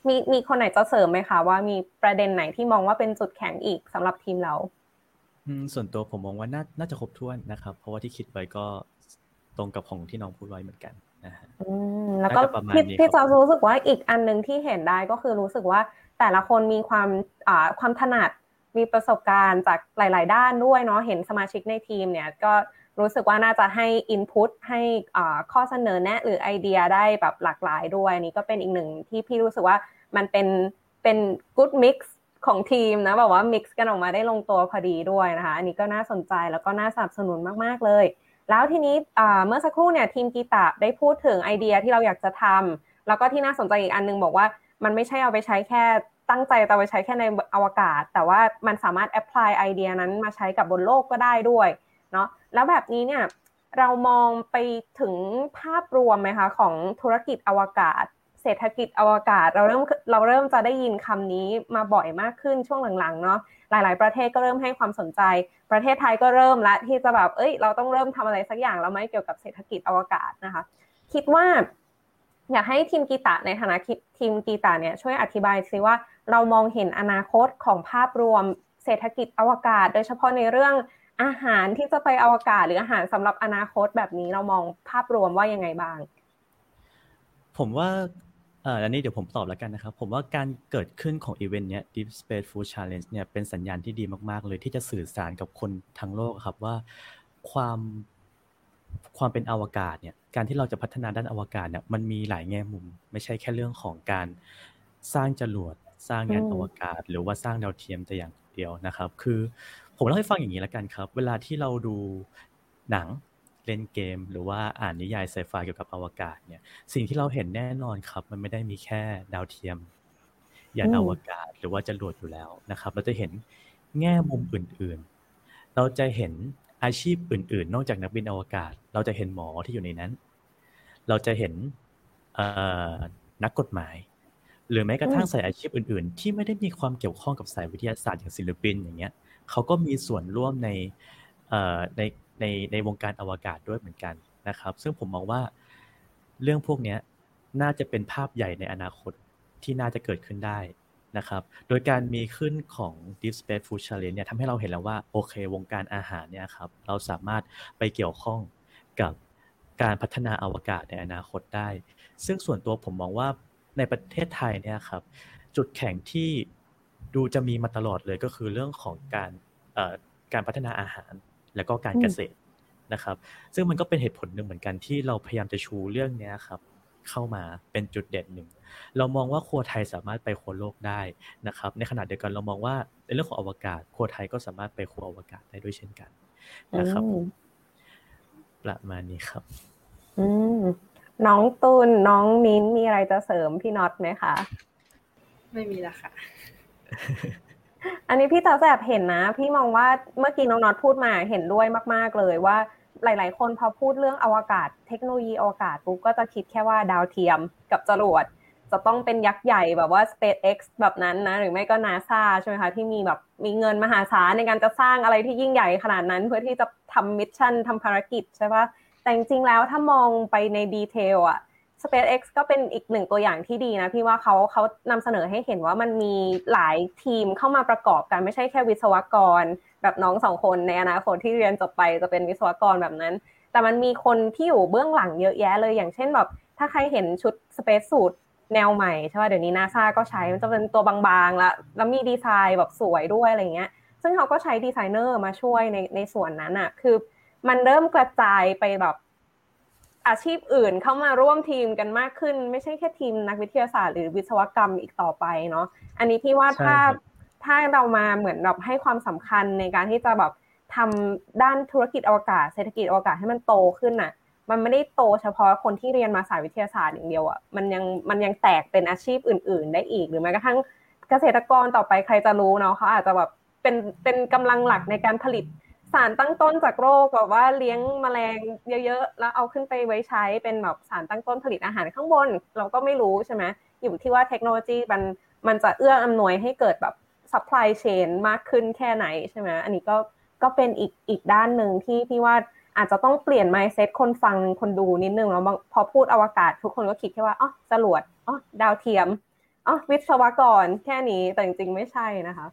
Speaker 2: มีมีคนไหนจะเสริมไหมคะว่ามีประเด็นไหนที่มองว่าเป็นจุดแข็งอีกสำหรับทีมเรา
Speaker 3: ส่วนตัวผมมองว่าน่าน่าจะครบถ้วนนะครับ เพราะว่าที่คิดไว้ก็ตรงกับของที่น้องพูดไว้เหมือนกันนะฮะ
Speaker 2: แล้วก็พี่พี่จะรู้สึกว่าอีกอันหนึ่งที่เห็นได้ก็คือรู้สึกว่าแต่ละคนมีความอ่าความถนัดมีประสบการณ์จากหลาย ๆ ด้านด้วยเนาะเห็นสมาชิกในทีมเนี่ยก็รู้สึกว่าน่าจะให้อินพุตให้ข้อเสนอแนะ หรือไอเดียได้แบบหลากหลายด้วยนี่ก็เป็นอีกหนึ่งที่พี่รู้สึกว่ามันเป็นเป็นกู๊ดมิกซ์ ของทีมนะแบบว่ามิกซ์กันออกมาได้ลงตัวพอดีด้วยนะคะ อันนี้ก็น่าสนใจแล้วก็น่าสนับสนุนมากๆเลย แล้วทีนี้เมื่อสักครู่เนี่ยทีมกีตาได้พูดถึงไอเดียที่เราอยากจะทำแล้วก็ที่น่าสนใจอีกอันนึงบอกว่ามันไม่ใช่เอาไปใช้แค่ตั้งใจเอาไปใช้แค่ในอวกาศ แต่ว่ามันสามารถแอพพลายไอเดียนั้นมาใช้กับบนโลกก็ได้ด้วยเนาะแล้วแบบนี้เนี่ยเรามองไปถึงภาพรวมไหมคะของธุรกิจอวกาศ เศรษฐกิจอวกาศ เราเริ่มเราเริ่มจะได้ยินคำนี้มาบ่อยมากขึ้นช่วงหลังๆเนาะหลาย ๆ ประเทศก็เริ่มให้ความสนใจ ประเทศไทยก็เริ่มละที่จะแบบเอ้ย เราต้องเริ่มทำอะไรสักอย่างแล้วไหมเกี่ยวกับเศรษฐกิจอวกาศนะคะ คิดว่า อยากให้ทีมกีตาในฐานะทีมกีตาเนี่ยช่วยอธิบายซิว่าเรามองเห็นอนาคตของภาพรวมเศรษฐกิจอวกาศ โดยเฉพาะในเรื่องอาหารที่จะไปอวกาศ หรืออาหารสำหรับอนาคตแบบนี้เรามองภาพรวมว่ายังไงบ้าง
Speaker 3: ผมว่า อันนี้เดี๋ยวผมตอบแล้วกันนะครับ ผมว่าการเกิดขึ้นของอีเวนต์เนี้ย Deep Space Food Challenge เนี่ยเป็นสัญญาณที่ดีมากๆ เลยที่จะสื่อสารกับคนทั้งโลกครับว่าความความเป็นอวกาศเนี่ยการที่เราจะพัฒนาด้านอวกาศเนี่ยมันมีหลายแง่มุม ไม่ใช่แค่เรื่องของการสร้างจรวดสร้างงานอวกาศ หรือว่าสร้างดาวเทียมแต่อย่างเดียวนะครับ คือผมเล่าให้ฟังอย่างนี้แล้วกันครับ เวลาที่เราดูหนัง เล่นเกม หรือว่าอ่านนิยายไซไฟเกี่ยวกับอวกาศเนี่ย สิ่งที่เราเห็นแน่นอนครับ มันไม่ได้มีแค่ดาวเทียม ยานอวกาศหรือว่าจรวดอยู่แล้วนะครับ เราจะเห็นแง่มุมอื่นๆ เราจะเห็นอาชีพอื่น ๆ นอกจากนักบินอวกาศ เราจะเห็นหมอที่อยู่ในนั้น เราจะเห็นนักกฎหมาย หรือแม้กระทั่งสายอาชีพอื่น ๆ ที่ไม่ได้มีความเกี่ยวข้องกับสายวิทยาศาสตร์อย่างศิลปินอย่างเงี้ยเขาก็มีส่วนร่วมใน ในในในวงการอวกาศด้วยเหมือนกันนะครับ ซึ่งผมมองว่าเรื่องพวกนี้น่าจะเป็นภาพใหญ่ในอนาคตที่น่าจะเกิดขึ้นได้นะครับ โดยการมีขึ้นของ Deep Space Food Challenge เนี่ยทำให้เราเห็นแล้วว่า โอเควงการอาหารเนี่ยครับเราสามารถไปเกี่ยวข้องกับการพัฒนาอวกาศในอนาคตได้ ซึ่งส่วนตัวผมมองว่าในประเทศไทยเนี่ยครับ จุดแข็งที่ดูจะมีมาตลอดเลยก็คือเรื่องของการการพัฒนาอาหาร และก็การเกษตรนะครับ ซึ่งมันก็เป็นเหตุผลหนึ่งเหมือนกันที่เราพยายามจะชูเรื่องนี้ครับเข้ามาเป็นจุดเด่นหนึ่ง เรามองว่าครัวไทยสามารถไปครัวโลกได้นะครับ ในขณะเดียวกันเรามองว่าในเรื่องของอวกาศครัวไทยก็สามารถไปครัวอวกาศได้ด้วยเช่นกันนะครับประมาณนี้ครับ
Speaker 2: อืมน้องตุนน้องมิ้นมีอะไรจะเสริมพี่น็อตไหมคะ
Speaker 4: ไม่มีละค่ะ
Speaker 2: อันนี้พี่จะแอบเห็นนะ พี่มองว่าเมื่อกี้น้องน็อตพูดมาเห็นด้วยมาก ๆ เลยว่าหลาย ๆ คนพอพูดเรื่องอวกาศ เทคโนโลยีอวกาศปุ๊บก็จะคิดแค่ว่าดาวเทียมกับจรวดจะต้องเป็นยักษ์ใหญ่แบบว่า SpaceX แบบนั้นนะ หรือไม่ก็ NASA ใช่ไหมคะ ที่มีแบบมีเงินมหาศาลในการจะสร้างอะไรที่ยิ่งใหญ่ขนาดนั้น เพื่อที่จะทำ mission ทำภารกิจใช่ปะแต่จริงๆแล้วถ้ามองไปใน detail อะ SpaceX ก็เป็นอีกหนึ่งตัวอย่างที่ดีนะพี่ว่าเขาเขานำเสนอให้เห็นว่ามันมีหลายทีมเข้ามาประกอบกันไม่ใช่แค่วิศวกร แบบน้องสองคนในอนาคตที่เรียนจบไปจะเป็นวิศวกรแบบนั้น แต่มันมีคนที่อยู่เบื้องหลังเยอะแยะเลยอย่างเช่นแบบถ้าใครเห็นชุด Space Suit แนวใหม่ใช่ป่ะเดี๋ยวนี้นาซาก็ใช้มันจะเป็นตัวบางๆแล้วแล้วมีดีไซน์แบบสวยด้วยอะไรเงี้ย ซึ่งเขาก็ใช้ดีไซเนอร์มาช่วยในในส่วนนั้นอะคือมันเริ่มกระจายไปแบบ อาชีพอื่นเข้ามาร่วมทีมกันมากขึ้น ไม่ใช่แค่ทีมนักวิทยาศาสตร์หรือวิศวกรรมอีกต่อไปเนาะอันนี้พี่ว่าถ้าถ้าเรามาเหมือนแบบให้ความสำคัญในการที่จะแบบทำด้านธุรกิจอวกาศเศรษฐกิจอวกาศให้มันโตขึ้นน่ะ มันไม่ได้โตเฉพาะคนที่เรียนมาสายวิทยาศาสตร์อย่างเดียวอะมันยังมันยังแตกเป็นอาชีพอื่น ๆ ได้อีก หรือแม้กระทั่งเกษตรกรต่อไปใครจะรู้เนาะเขาอาจจะแบบเป็นเป็นกำลังหลักในการผลิต สารตั้งต้นจากโรคแบบว่าเลี้ยงแมลงเยอะๆ แล้วเอาขึ้นไปไว้ใช้เป็นแบบสารตั้งต้นผลิตอาหารข้างบน เราก็ไม่รู้ใช่ไหมอยู่ที่ว่าเทคโนโลยีมันมันจะเอื้ออำนวยให้เกิดแบบ supply chain มากขึ้นแค่ไหนใช่ไหมอันนี้ก็ก็เป็นอีกอีกด้านหนึ่งที่พี่ว่าอาจจะต้องเปลี่ยน mindset คนฟังคนดูนิดนึงแล้วพอพูดอวกาศ ทุกคนก็คิดแค่ว่าอ๋อจรวดอ๋อดาวเทียมอ๋อวิศวกรแค่นี้แต่จริงๆไม่ใช่นะคะ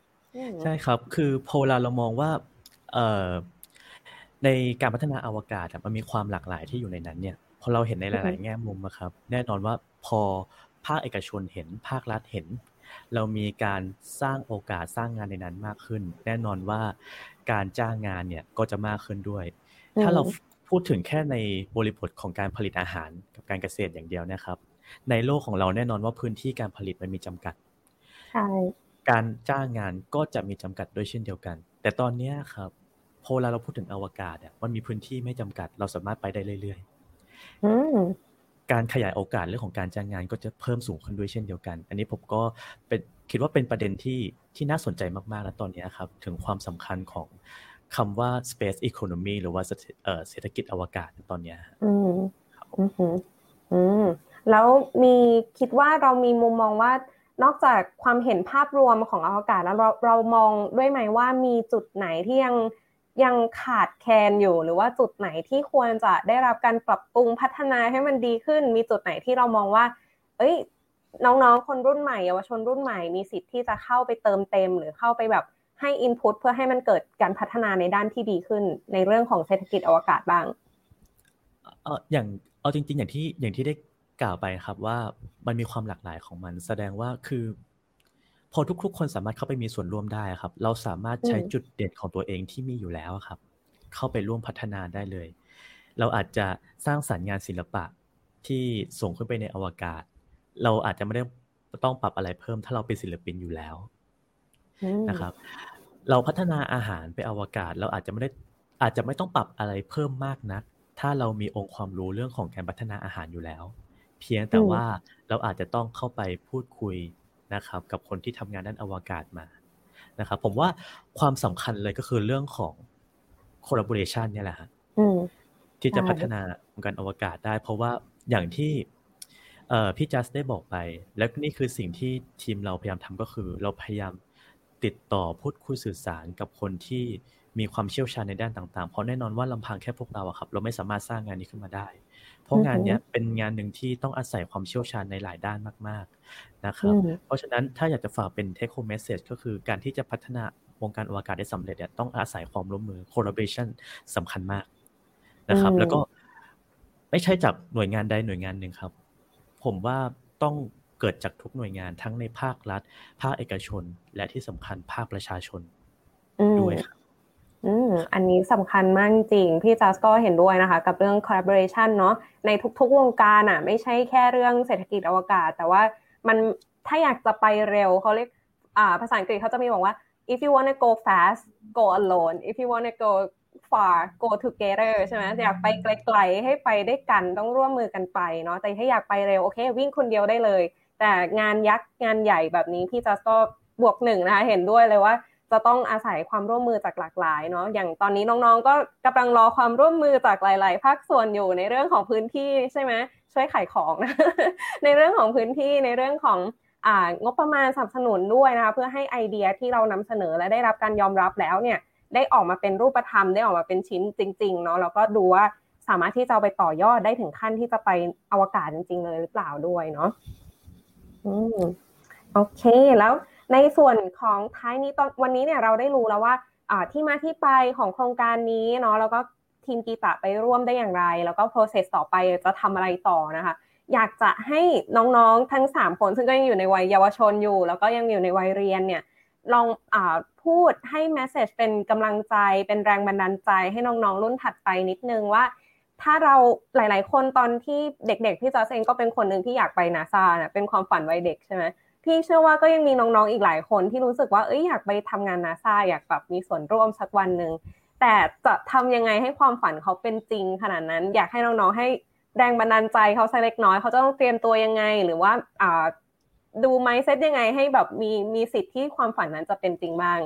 Speaker 3: ใช่ครับ คือโพลาเรามองว่า ในการพัฒนาอวกาศมันมีความหลากหลายที่อยู่ในนั้นเนี่ยพอเราเห็นในหลาย ๆ แง่มุมนะครับ แน่นอนว่าพอภาคเอกชนเห็นภาครัฐเห็น เรามีการสร้างโอกาสสร้างงานในนั้นมากขึ้น แน่นอนว่าการจ้างงานเนี่ยก็จะมากขึ้นด้วย ถ้าเราพูดถึงแค่ในบริบทของการผลิตอาหารกับการเกษตรอย่างเดียวนะครับ ในโลกของเราแน่นอนว่าพื้นที่การผลิตมันมีจำกัด
Speaker 2: ใช่
Speaker 3: การจ้างงานก็จะมีจำกัดด้วยเช่นเดียวกัน แต่ตอนนี้ครับพอเราพูดถึงอวกาศอะมันมีพื้นที่ไม่จำกัด เราสามารถไปได้เรื่อยๆการขยายโอกาสเรื่องของการจ้างงานก็จะเพิ่มสูงขึ้นด้วยเช่นเดียวกัน อันนี้ผมก็เป็นคิดว่าเป็นประเด็นที่ที่น่าสนใจมากๆแล้วตอนนี้ครับ ถึงความสำคัญของคำว่า space economy หรือว่าเศรษฐกิจอวกาศตอนนี้
Speaker 2: อืมอืมอืมแล้วมีคิดว่าเรามีมุมมองว่า นอกจากความเห็นภาพรวมของอวกาศแล้วเราเรามองด้วยไหมว่ามีจุดไหนที่ยังยังขาดแคลนอยู่ หรือว่าจุดไหนที่ควรจะได้รับการปรับปรุงพัฒนาให้มันดีขึ้น มีจุดไหนที่เรามองว่า เอ้ย น้องๆ คนรุ่นใหม่เยาวชนรุ่นใหม่มีสิทธิ์ที่จะเข้าไปเติมเต็ม หรือเข้าไปแบบให้อินพุตเพื่อให้มันเกิดการพัฒนาในด้านที่ดีขึ้น ในเรื่องของเศรษฐกิจอวกาศบ้าง
Speaker 3: เอออย่างเอาจริง ๆ อย่างที่อย่างที่ได้ กล่าวไปครับว่ามันมีความหลากหลายของมัน แสดงว่าคือ พอทุกๆ คนสามารถเข้าไปมีส่วนร่วมได้ครับ เราสามารถใช้จุดเด่นของตัวเองที่มีอยู่แล้วครับ เข้าไปร่วมพัฒนาได้เลย เราอาจจะสร้างสรรค์งานศิลปะที่ส่งขึ้นไปในอวกาศ เราอาจจะไม่ได้ต้องปรับอะไรเพิ่มถ้าเราเป็นศิลปินอยู่แล้วนะครับ เราพัฒนาอาหารไปอวกาศ เราอาจจะไม่ได้อาจจะไม่ต้องปรับอะไรเพิ่มมากนัก ถ้าเรามีองค์ความรู้เรื่องของการพัฒนาอาหารอยู่แล้ว เพียงแต่ว่าเราอาจจะต้องเข้าไปพูดคุยนะครับ กับคนที่ทำงานด้านอวกาศมานะครับ ผมว่าความสำคัญเลยก็คือเรื่องของ collaboration เนี่ยแหละฮะที่จะพัฒนาองค์การอวกาศได้ เพราะว่าอย่างที่พี่จัสได้บอกไป และนี่คือสิ่งที่ทีมเราพยายามทำก็คือ เราพยายามติดต่อพูดคุยสื่อสารกับคนที่มีความเชี่ยวชาญในด้านต่างๆ เพราะแน่นอนว่าลำพังแค่พวกเราอะครับ เราไม่สามารถสร้างงานนี้ขึ้นมาได้ เพราะงานนี้เป็นงานหนึ่งที่ต้องอาศัยความเชี่ยวชาญในหลายด้านมาก ๆนะครับ เพราะฉะนั้นถ้าอยากจะฝากเป็น take home message ก็คือการที่จะพัฒนาวงการอวกาศได้สำเร็จเนี่ยต้องอาศัยความร่วมมือ collaboration สำคัญมากนะครับ แล้วก็ไม่ใช่จากหน่วยงานใดหน่วยงานหนึ่งครับ ผมว่าต้องเกิดจากทุกหน่วยงานทั้งในภาครัฐ ภาคเอกชน และที่สำคัญภาคประชาชนด้วยครับ
Speaker 2: อืม อันนี้สำคัญมากจริง พี่จัสก็เห็นด้วยนะคะ กับเรื่อง collaboration เนาะในทุกๆวงการอะ ไม่ใช่แค่เรื่องเศรษฐกิจอวกาศ แต่ว่ามันถ้าอยากจะไปเร็วเขาเรียกอ่าภาษาอังกฤษเขาจะมีบอกว่า if you wanna go fast go alone if you wanna go far go together ใช่ไหมอยากไปไกลๆให้ไปได้กันต้องร่วมมือกันไปเนาะแต่ถ้าอยากไปเร็วโอเค วิ่งคนเดียวได้เลย แต่งานยักษ์งานใหญ่แบบนี้พี่จัสก็บวกหนึ่งนะคะเห็นด้วยเลยว่า จะต้องอาศัยความร่วมมือจากหลากหลายเนาะอย่างตอนนี้น้องๆ ก็กำลังรอความร่วมมือจากหลาย ๆ ภาคส่วนอยู่ในเรื่องของพื้นที่ใช่ไหมช่วยขายของนะในเรื่องของพื้นที่ในเรื่องของงบประมาณสนับสนุนด้วยนะคะเพื่อให้ไอเดียที่เรานำเสนอและได้รับการยอมรับแล้วเนี่ยได้ออกมาเป็นรูปธรรมได้ออกมาเป็นชิ้นจริงๆเนาะแล้วก็ดูว่าสามารถที่จะไปต่อยอดได้ถึงขั้นที่จะไปอวกาศจริง ๆ เลยหรือเปล่าด้วยเนาะอืมโอเคแล้ว ในส่วนของท้ายนี้ตอนวันนี้เนี่ยเราได้รู้แล้วว่าที่มาที่ไปของโครงการนี้เนาะแล้วก็ทีมกีตะไปร่วมได้อย่างไร แล้วก็ process ต่อไปจะทำอะไรต่อนะคะ อยากจะให้น้องๆทั้ง 3 คนซึ่งก็ยังอยู่ในวัยเยาวชนอยู่ แล้วก็ยังอยู่ในวัยเรียนเนี่ยลองอพูดให้ message เป็นกำลังใจเป็นแรงบันดาลใจให้น้องๆรุ่นถัดไปนิดนึงว่า ถ้าเราหลาย ๆ คนตอนที่เด็กๆพี่จอสเองก็เป็นคนหนึ่งที่อยากไปนาซาเนะเป็นความฝันวัยเด็กใช่ไหม พี่เชื่อว่าก็ยังมีน้องๆอีกหลายคนที่รู้สึกว่าเอ้ยอยากไปทำงานนาซาอยากแบบมีส่วนร่วมสักวันหนึ่งแต่จะทำยังไงให้ความฝันเขาเป็นจริงขนาดนั้น อยากให้น้องๆให้แรงบันดาลใจเขาสักเล็กน้อยเขาจะต้องเตรียมตัวยังไง หรือว่าอ่าดูไมซ์เซตยังไงให้แบบมีมีสิทธิ์ที่ความฝันนั้นจะเป็นจริงบ้าง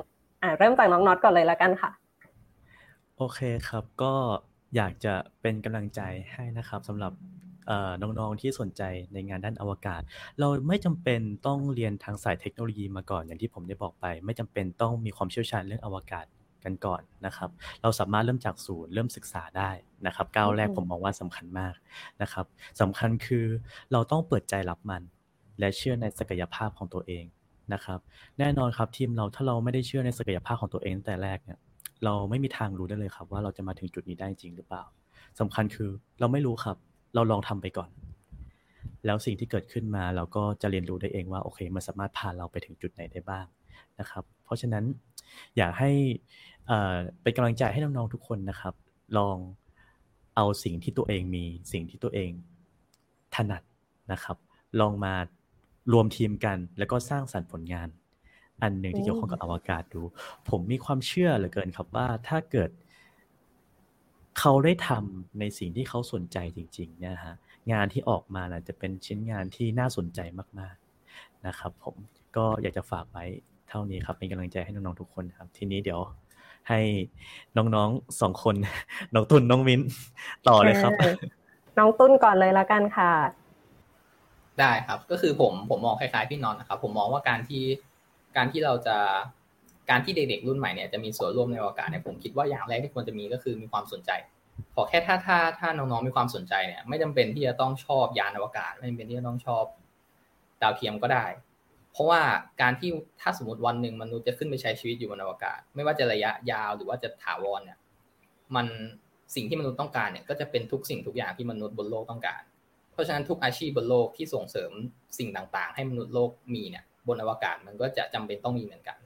Speaker 2: อ่าเริ่มจากน้องน็อตก่อนเลยแล้วกันค่ะ
Speaker 3: โอเคครับก็อยากจะเป็นกำลังใจให้นะครับสำหรับ น้องๆที่สนใจในงานด้านอวกาศ เราไม่จำเป็นต้องเรียนทางสายเทคโนโลยีมาก่อนอย่างที่ผมได้บอกไป ไม่จำเป็นต้องมีความเชี่ยวชาญเรื่องอวกาศกันก่อนนะครับ เราสามารถเริ่มจากศูนย์เริ่มศึกษาได้นะครับก้าวแรกผมมองว่าสำคัญมากนะครับสำคัญคือเราต้องเปิดใจรับมัน และเชื่อในศักยภาพของตัวเองนะครับ แน่นอนครับทีมเราถ้าเราไม่ได้เชื่อในศักยภาพของตัวเองแต่แรกเนี่ยเราไม่มีทางรู้ได้เลยครับ ว่าเราจะมาถึงจุดนี้ได้จริงหรือเปล่าสำคัญคือเราไม่รู้ครับ เราลองทำไปก่อน แล้วสิ่งที่เกิดขึ้นมาเราก็จะเรียนรู้ได้เองว่าโอเค มันสามารถพาเราไปถึงจุดไหนได้บ้างนะครับ เพราะฉะนั้นอยากให้เป็นกำลังใจให้น้องๆทุกคนนะครับ ลองเอาสิ่งที่ตัวเองมีสิ่งที่ตัวเองถนัดนะครับ ลองมารวมทีมกัน แล้วก็สร้างสรรค์ผลงาน อันหนึ่งที่เกี่ยวข้องกับอวกาศดู ผมมีความเชื่อเหลือเกินครับว่าถ้าเกิด เขาได้ทำในสิ่งที่เขาสนใจจริงๆเนี่ยฮะงานที่ออกมานะจะเป็นชิ้นงานที่น่าสนใจมากๆนะครับผมก็อยากจะฝากไว้เท่านี้ครับเป็นกำลังใจให้น้องๆทุกคนครับ ทีนี้เดี๋ยวให้น้องๆสองคนน้องตุนน้องมิ้นต่อเลยครับ
Speaker 2: น้องตุนก่อนเลยละกันค่ะ
Speaker 5: ได้ครับก็คือผมผมมองคล้ายๆพี่นอนนะครับ ผมมองว่าการที่การที่เราจะ การที่เด็กๆรุ่นใหม่เนี่ยจะมีส่วนร่วมในอวกาศเนี่ยผมคิดว่าอย่างแรกที่ควรจะมีก็คือมีความสนใจ ขอแค่ถ้าถ้าถ้าน้องๆมีความสนใจเนี่ยไม่จำเป็นที่จะต้องชอบยานอวกาศ ไม่จำเป็นที่จะต้องชอบดาวเทียมก็ได้ เพราะว่าการที่ถ้าสมมติวันหนึ่งมนุษย์จะขึ้นไปใช้ชีวิตอยู่บนอวกาศ ไม่ว่าจะระยะยาวหรือว่าจะถาวรเนี่ยมันสิ่งที่มนุษย์ต้องการเนี่ยก็จะเป็นทุกสิ่งทุกอย่างที่มนุษย์บนโลกต้องการ เพราะฉะนั้นทุกอาชีพบนโลกที่ส่งเสริมสิ่งต่างๆ ให้มนุษย์โลกมีเนี่ยบนอวกาศมันก็จะจำเป็นต้องมีเหมือนกัน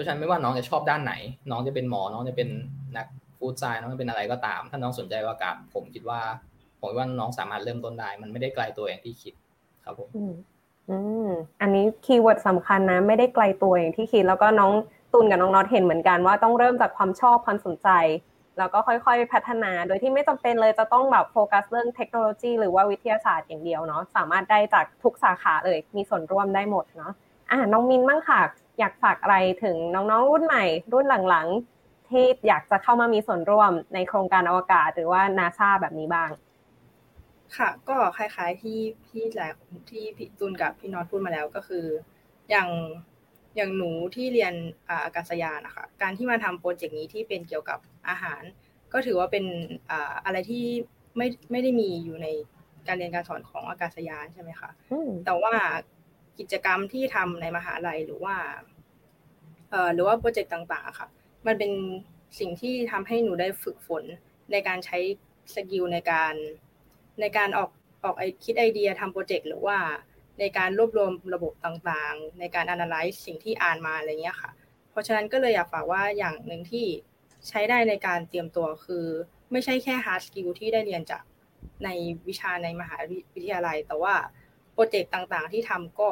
Speaker 5: ราะฉะนั้นไม่ว่าน้องจะชอบด้านไหน น้องจะเป็นหมอ น้องจะเป็นนักฟู้ดไซน์น้องจะเป็นอะไรก็ตาม ถ้าน้องสนใจว่ากับผมคิดว่า ผมว่าน้องสามารถเริ่มต้นได้ มันไม่ได้ไกลตัวอย่างที่คิดครับผม
Speaker 2: อืมอันนี้ keyword สำคัญนะ ไม่ได้ไกลตัวอย่างที่คิด แล้วก็น้องตุนกับน้องน็อตเห็นเหมือนกันว่าต้องเริ่มจากความชอบความสนใจ แล้วก็ค่อยๆพัฒนา โดยที่ไม่จำเป็นเลยจะต้องแบบโฟกัสเรื่องเทคโนโลยีหรือว่าวิทยาศาสตร์อย่างเดียวเนาะสามารถได้จากทุกสาขาเลยมีส่วนร่วมได้หมดเนาะอ่าน้องมินบ้างค่ะ อยากฝากอะไรถึงน้องๆรุ่นใหม่ รุ่นหลังๆ ที่อยากจะเข้ามามีส่วนร่วมในโครงการอวกาศ หรือว่านาซาแบบนี้บ้าง
Speaker 4: ค่ะ ก็คล้ายๆที่พี่หลายที่พี่ตุนกับพี่นอตพูดมาแล้วก็คือ อย่างอย่างหนูที่เรียนอากาศยานนะคะการที่มาทำโปรเจกต์นี้ที่เป็นเกี่ยวกับอาหาร ก็ถือว่าเป็นอะไรที่ไม่ไม่ได้มีอยู่ในการเรียนการสอนของอากาศยานใช่ไหมคะแต่ว่า กิจกรรมที่ทำในมหาลัยหรือว่าเอ่อหรือว่าโปรเจกต์ต่าง ๆ ค่ะ มันเป็นสิ่งที่ทำให้หนูได้ฝึกฝนในการใช้ skill ในการในการออกออกไอคิดไอเดียทำ project หรือว่าในการรวบรวมระบบต่างๆ ในการ analyze สิ่งที่อ่านมาอะไรเงี้ยค่ะ เพราะฉะนั้นก็เลยอยากฝากว่าอย่างหนึ่งที่ใช้ได้ในการเตรียมตัวคือ ไม่ใช่แค่ hard skill ที่ได้เรียนจากในวิชาในมหาวิทยาลัย แต่ว่า project ต่างๆ ที่ทำก็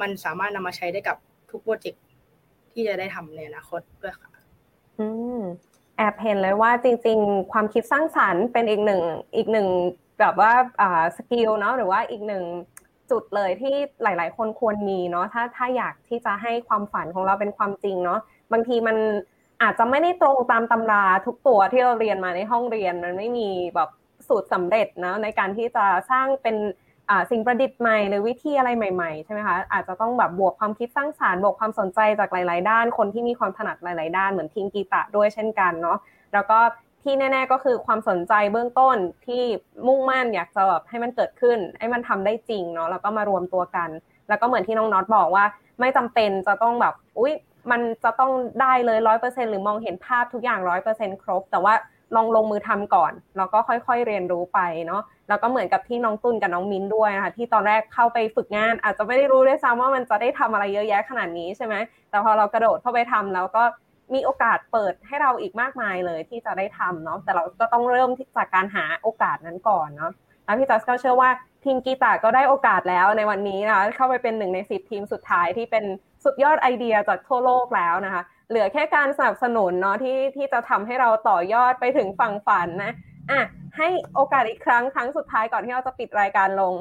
Speaker 4: มันสามารถนำมาใช้ได้กับทุก project ที่จะได้ทำในอนาคตด้วยค่ะ
Speaker 2: อืมแอบเห็นเลยว่าจริง ๆ ความคิดสร้างสรรค์เป็นอีกหนึ่งอีกหนึ่งแบบว่าอ่าสกิลเนาะหรือว่าอีกหนึ่งจุดเลยที่หลาย ๆ คนควรมีเนาะถ้าถ้าอยากที่จะให้ความฝันของเราเป็นความจริงเนาะบางทีมันอาจจะไม่ได้ตรงตามตำราทุกตัวที่เราเรียนมาในห้องเรียนมันไม่มีแบบสูตรสำเร็จนะในการที่จะสร้างเป็น สิ่งประดิษฐ์ใหม่หรือวิธีอะไรใหม่ๆใช่ไหมคะอาจจะต้องแบบบวกความคิดสร้างสารรค์บวกความสนใจจากหลาย ๆ ด้าน คนที่มีความถนัดหลาย ๆ ด้านเหมือนทีมกีตะด้วยเช่นกันเนาะแล้วก็ที่แน่ ๆ ก็คือความสนใจเบื้องต้นที่มุ่งมั่นอยากจะแบบให้มันเกิดขึ้นให้มันทำได้จริงเนาะแล้วก็มารวมตัวกัน แล้วก็เหมือนที่น้องน็อตบอกว่า ไม่จำเป็นจะต้องแบบอุ้ยมันจะต้องได้เลยร้อยเปอร์เซ็นหรือมองเห็นภาพทุกอย่างร้อยเปอร์เซ็นครบ แต่ว่า ลองลงมือทำก่อนแล้วก็ค่อยๆเรียนรู้ไปเนาะแล้วก็เหมือนกับที่น้องตุนกับน้องมิ้นด้วยนะคะที่ตอนแรกเข้าไปฝึกงาน อาจจะไม่ได้รู้ด้วยซ้ำว่ามันจะได้ทำอะไรเยอะแยะขนาดนี้ใช่ไหมแต่พอเรากระโดดเข้าไปทำแล้วก็มีโอกาสเปิดให้เราอีกมากมายเลยที่จะได้ทำเนาะแต่เราก็ต้องเริ่มจากการหาโอกาสนั้นก่อนเนาะแล้วพี่จัสก็เชื่อว่าทีมกีตาร์ก็ได้โอกาสแล้วในวันนี้นะคะเข้าไปเป็นหนึ่งในสิบทีมสุดท้ายที่เป็น สุดยอดไอเดียจากทั่วโลกแล้วนะคะ เหลือแค่การสนับสนุนเนาะที่ที่จะทำให้เราต่อยอดไปถึงฝั่งฝันนะอะให้โอกาสอีกครั้งครั้งสุดท้ายก่อนที่เราจะปิดรายการลง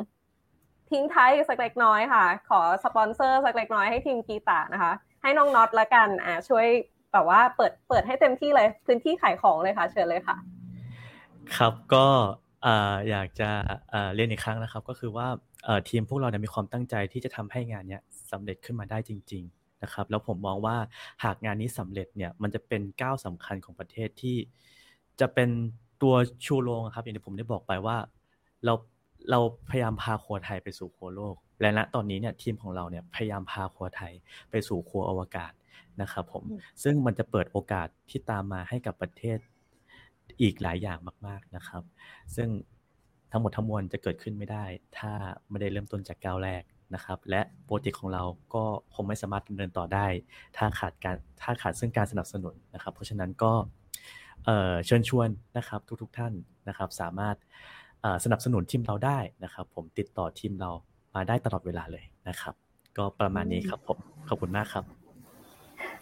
Speaker 2: ทิ้งท้ายสักเล็กน้อยค่ะ ขอสปอนเซอร์สักเล็กน้อยให้ทีมกีตานะคะ ให้น้องน็อตละกันอะช่วยแบบว่าเปิดเปิดให้เต็มที่เลยพื้นที่ขายของเลยค่ะ เชิญเลยค่ะ
Speaker 3: ครับก็อยากจะเรียนอีกครั้งนะครับ ก็คือว่าทีมพวกเราเนี่ยมีความตั้งใจที่จะทำให้งานเนี้ย สำเร็จขึ้นมาได้จริง ๆนะครับ แล้วผมมองว่าหากงานนี้สำเร็จเนี่ยมันจะเป็นก้าวสำคัญของประเทศที่ จะเป็นตัวชูโรงครับอย่างที่ผมได้บอกไปว่า เราเราพยายามพาครัวไทยไปสู่ครัวโลก และณตอนนี้เนี่ยทีมของเราเนี่ยพยายามพาครัวไทยไปสู่ครัวอวกาศนะครับผมซึ่งมันจะเปิดโอกาสที่ตามมาให้กับประเทศอีกหลายอย่างมาก ๆนะครับ ซึ่งทั้งหมดทั้งมวลจะเกิดขึ้นไม่ได้ ถ้าไม่ได้เริ่มต้นจากก้าวแรก นะครับ และโปรเจกต์ของเราก็คงไม่สามารถดำเนินต่อได้ ถ้าขาดการถ้าขาดซึ่งการสนับสนุนนะครับ เพราะฉะนั้นก็เชิญชวนนะครับทุกๆทท่านนะครับ สามารถสนับสนุนทีมเราได้นะครับ ผมติดต่อทีมเรามาได้ตลอดเวลาเลยนะครับ ก็ประมาณนี้ครับผมขอบคุณมากครับ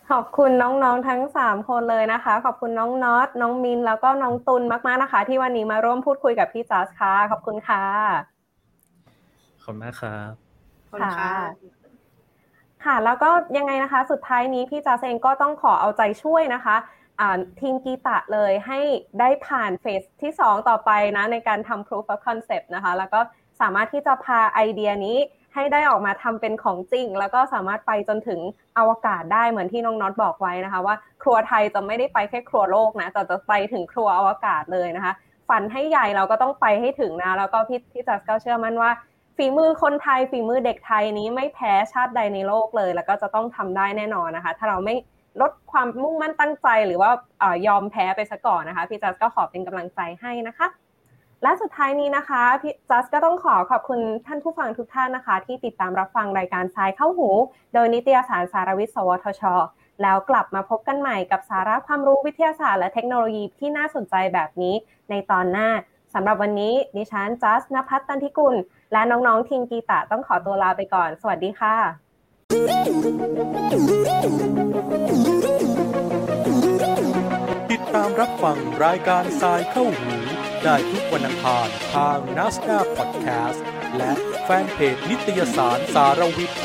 Speaker 2: ขอบคุณน้องๆทั้งสามคนเลยนะคะ ขอบคุณน้องน็อตน้องมินแล้วก็น้องตุลมากๆนะคะ ที่วันนี้มาร่วมพูดคุยกับพี่จัสค่ะขอบคุณค่ะ
Speaker 3: ขอบคุณมากครับ
Speaker 2: ค่ะค่ะ แล้วก็ยังไงนะคะ สุดท้ายนี้พี่จัสเองก็ต้องขอเอาใจช่วยนะคะทีมกีตะเลยให้ได้ผ่านเฟสที่ 2 ต่อไปนะ ในการทำ proof of concept นะคะ แล้วก็สามารถที่จะพาไอเดียนี้ให้ได้ออกมาทำเป็นของจริง แล้วก็สามารถไปจนถึงอวกาศได้เหมือนที่น้องน็อตบอกไว้นะคะ ว่าครัวไทยจะไม่ได้ไปแค่ครัวโลกนะแต่จะไปถึงครัวอวกาศเลยนะคะฝันให้ใหญ่เราก็ต้องไปให้ถึงนะ แล้วก็พี่พี่จัสก็เชื่อมั่นว่า ฝีมือคนไทยฝีมือเด็กไทยนี้ไม่แพ้ชาติใดในโลกเลย แล้วก็จะต้องทำได้แน่นอนนะคะ ถ้าเราไม่ลดความมุ่งมั่นตั้งใจหรือว่ายอมแพ้ไปซะก่อนนะคะ พี่จัสก็ขอเป็นกำลังใจให้นะคะ และสุดท้ายนี้นะคะพี่จัสก็ต้องขอขอบคุณท่านผู้ฟังทุกท่านนะคะ ที่ติดตามรับฟังรายการทรายเข้าหู โดยนิตยสารสารวิทย์ สวทช แล้วกลับมาพบกันใหม่กับสาระความรู้วิทยาศาสตร์และเทคโนโลยีที่น่าสนใจแบบนี้ในตอนหน้าสำหรับวันนี้ดิฉันจัสนภัทรตันทิกุล และน้องๆทีมกีตาต้องขอตัวลาไปก่อน สวัสดีค่ะ
Speaker 1: ติดตามรับฟังรายการทรายเข้าหูได้ทุกวันอังคารทาง n a s d a พอดแคสต์และแฟนเพจนิตยสารสารวิทย์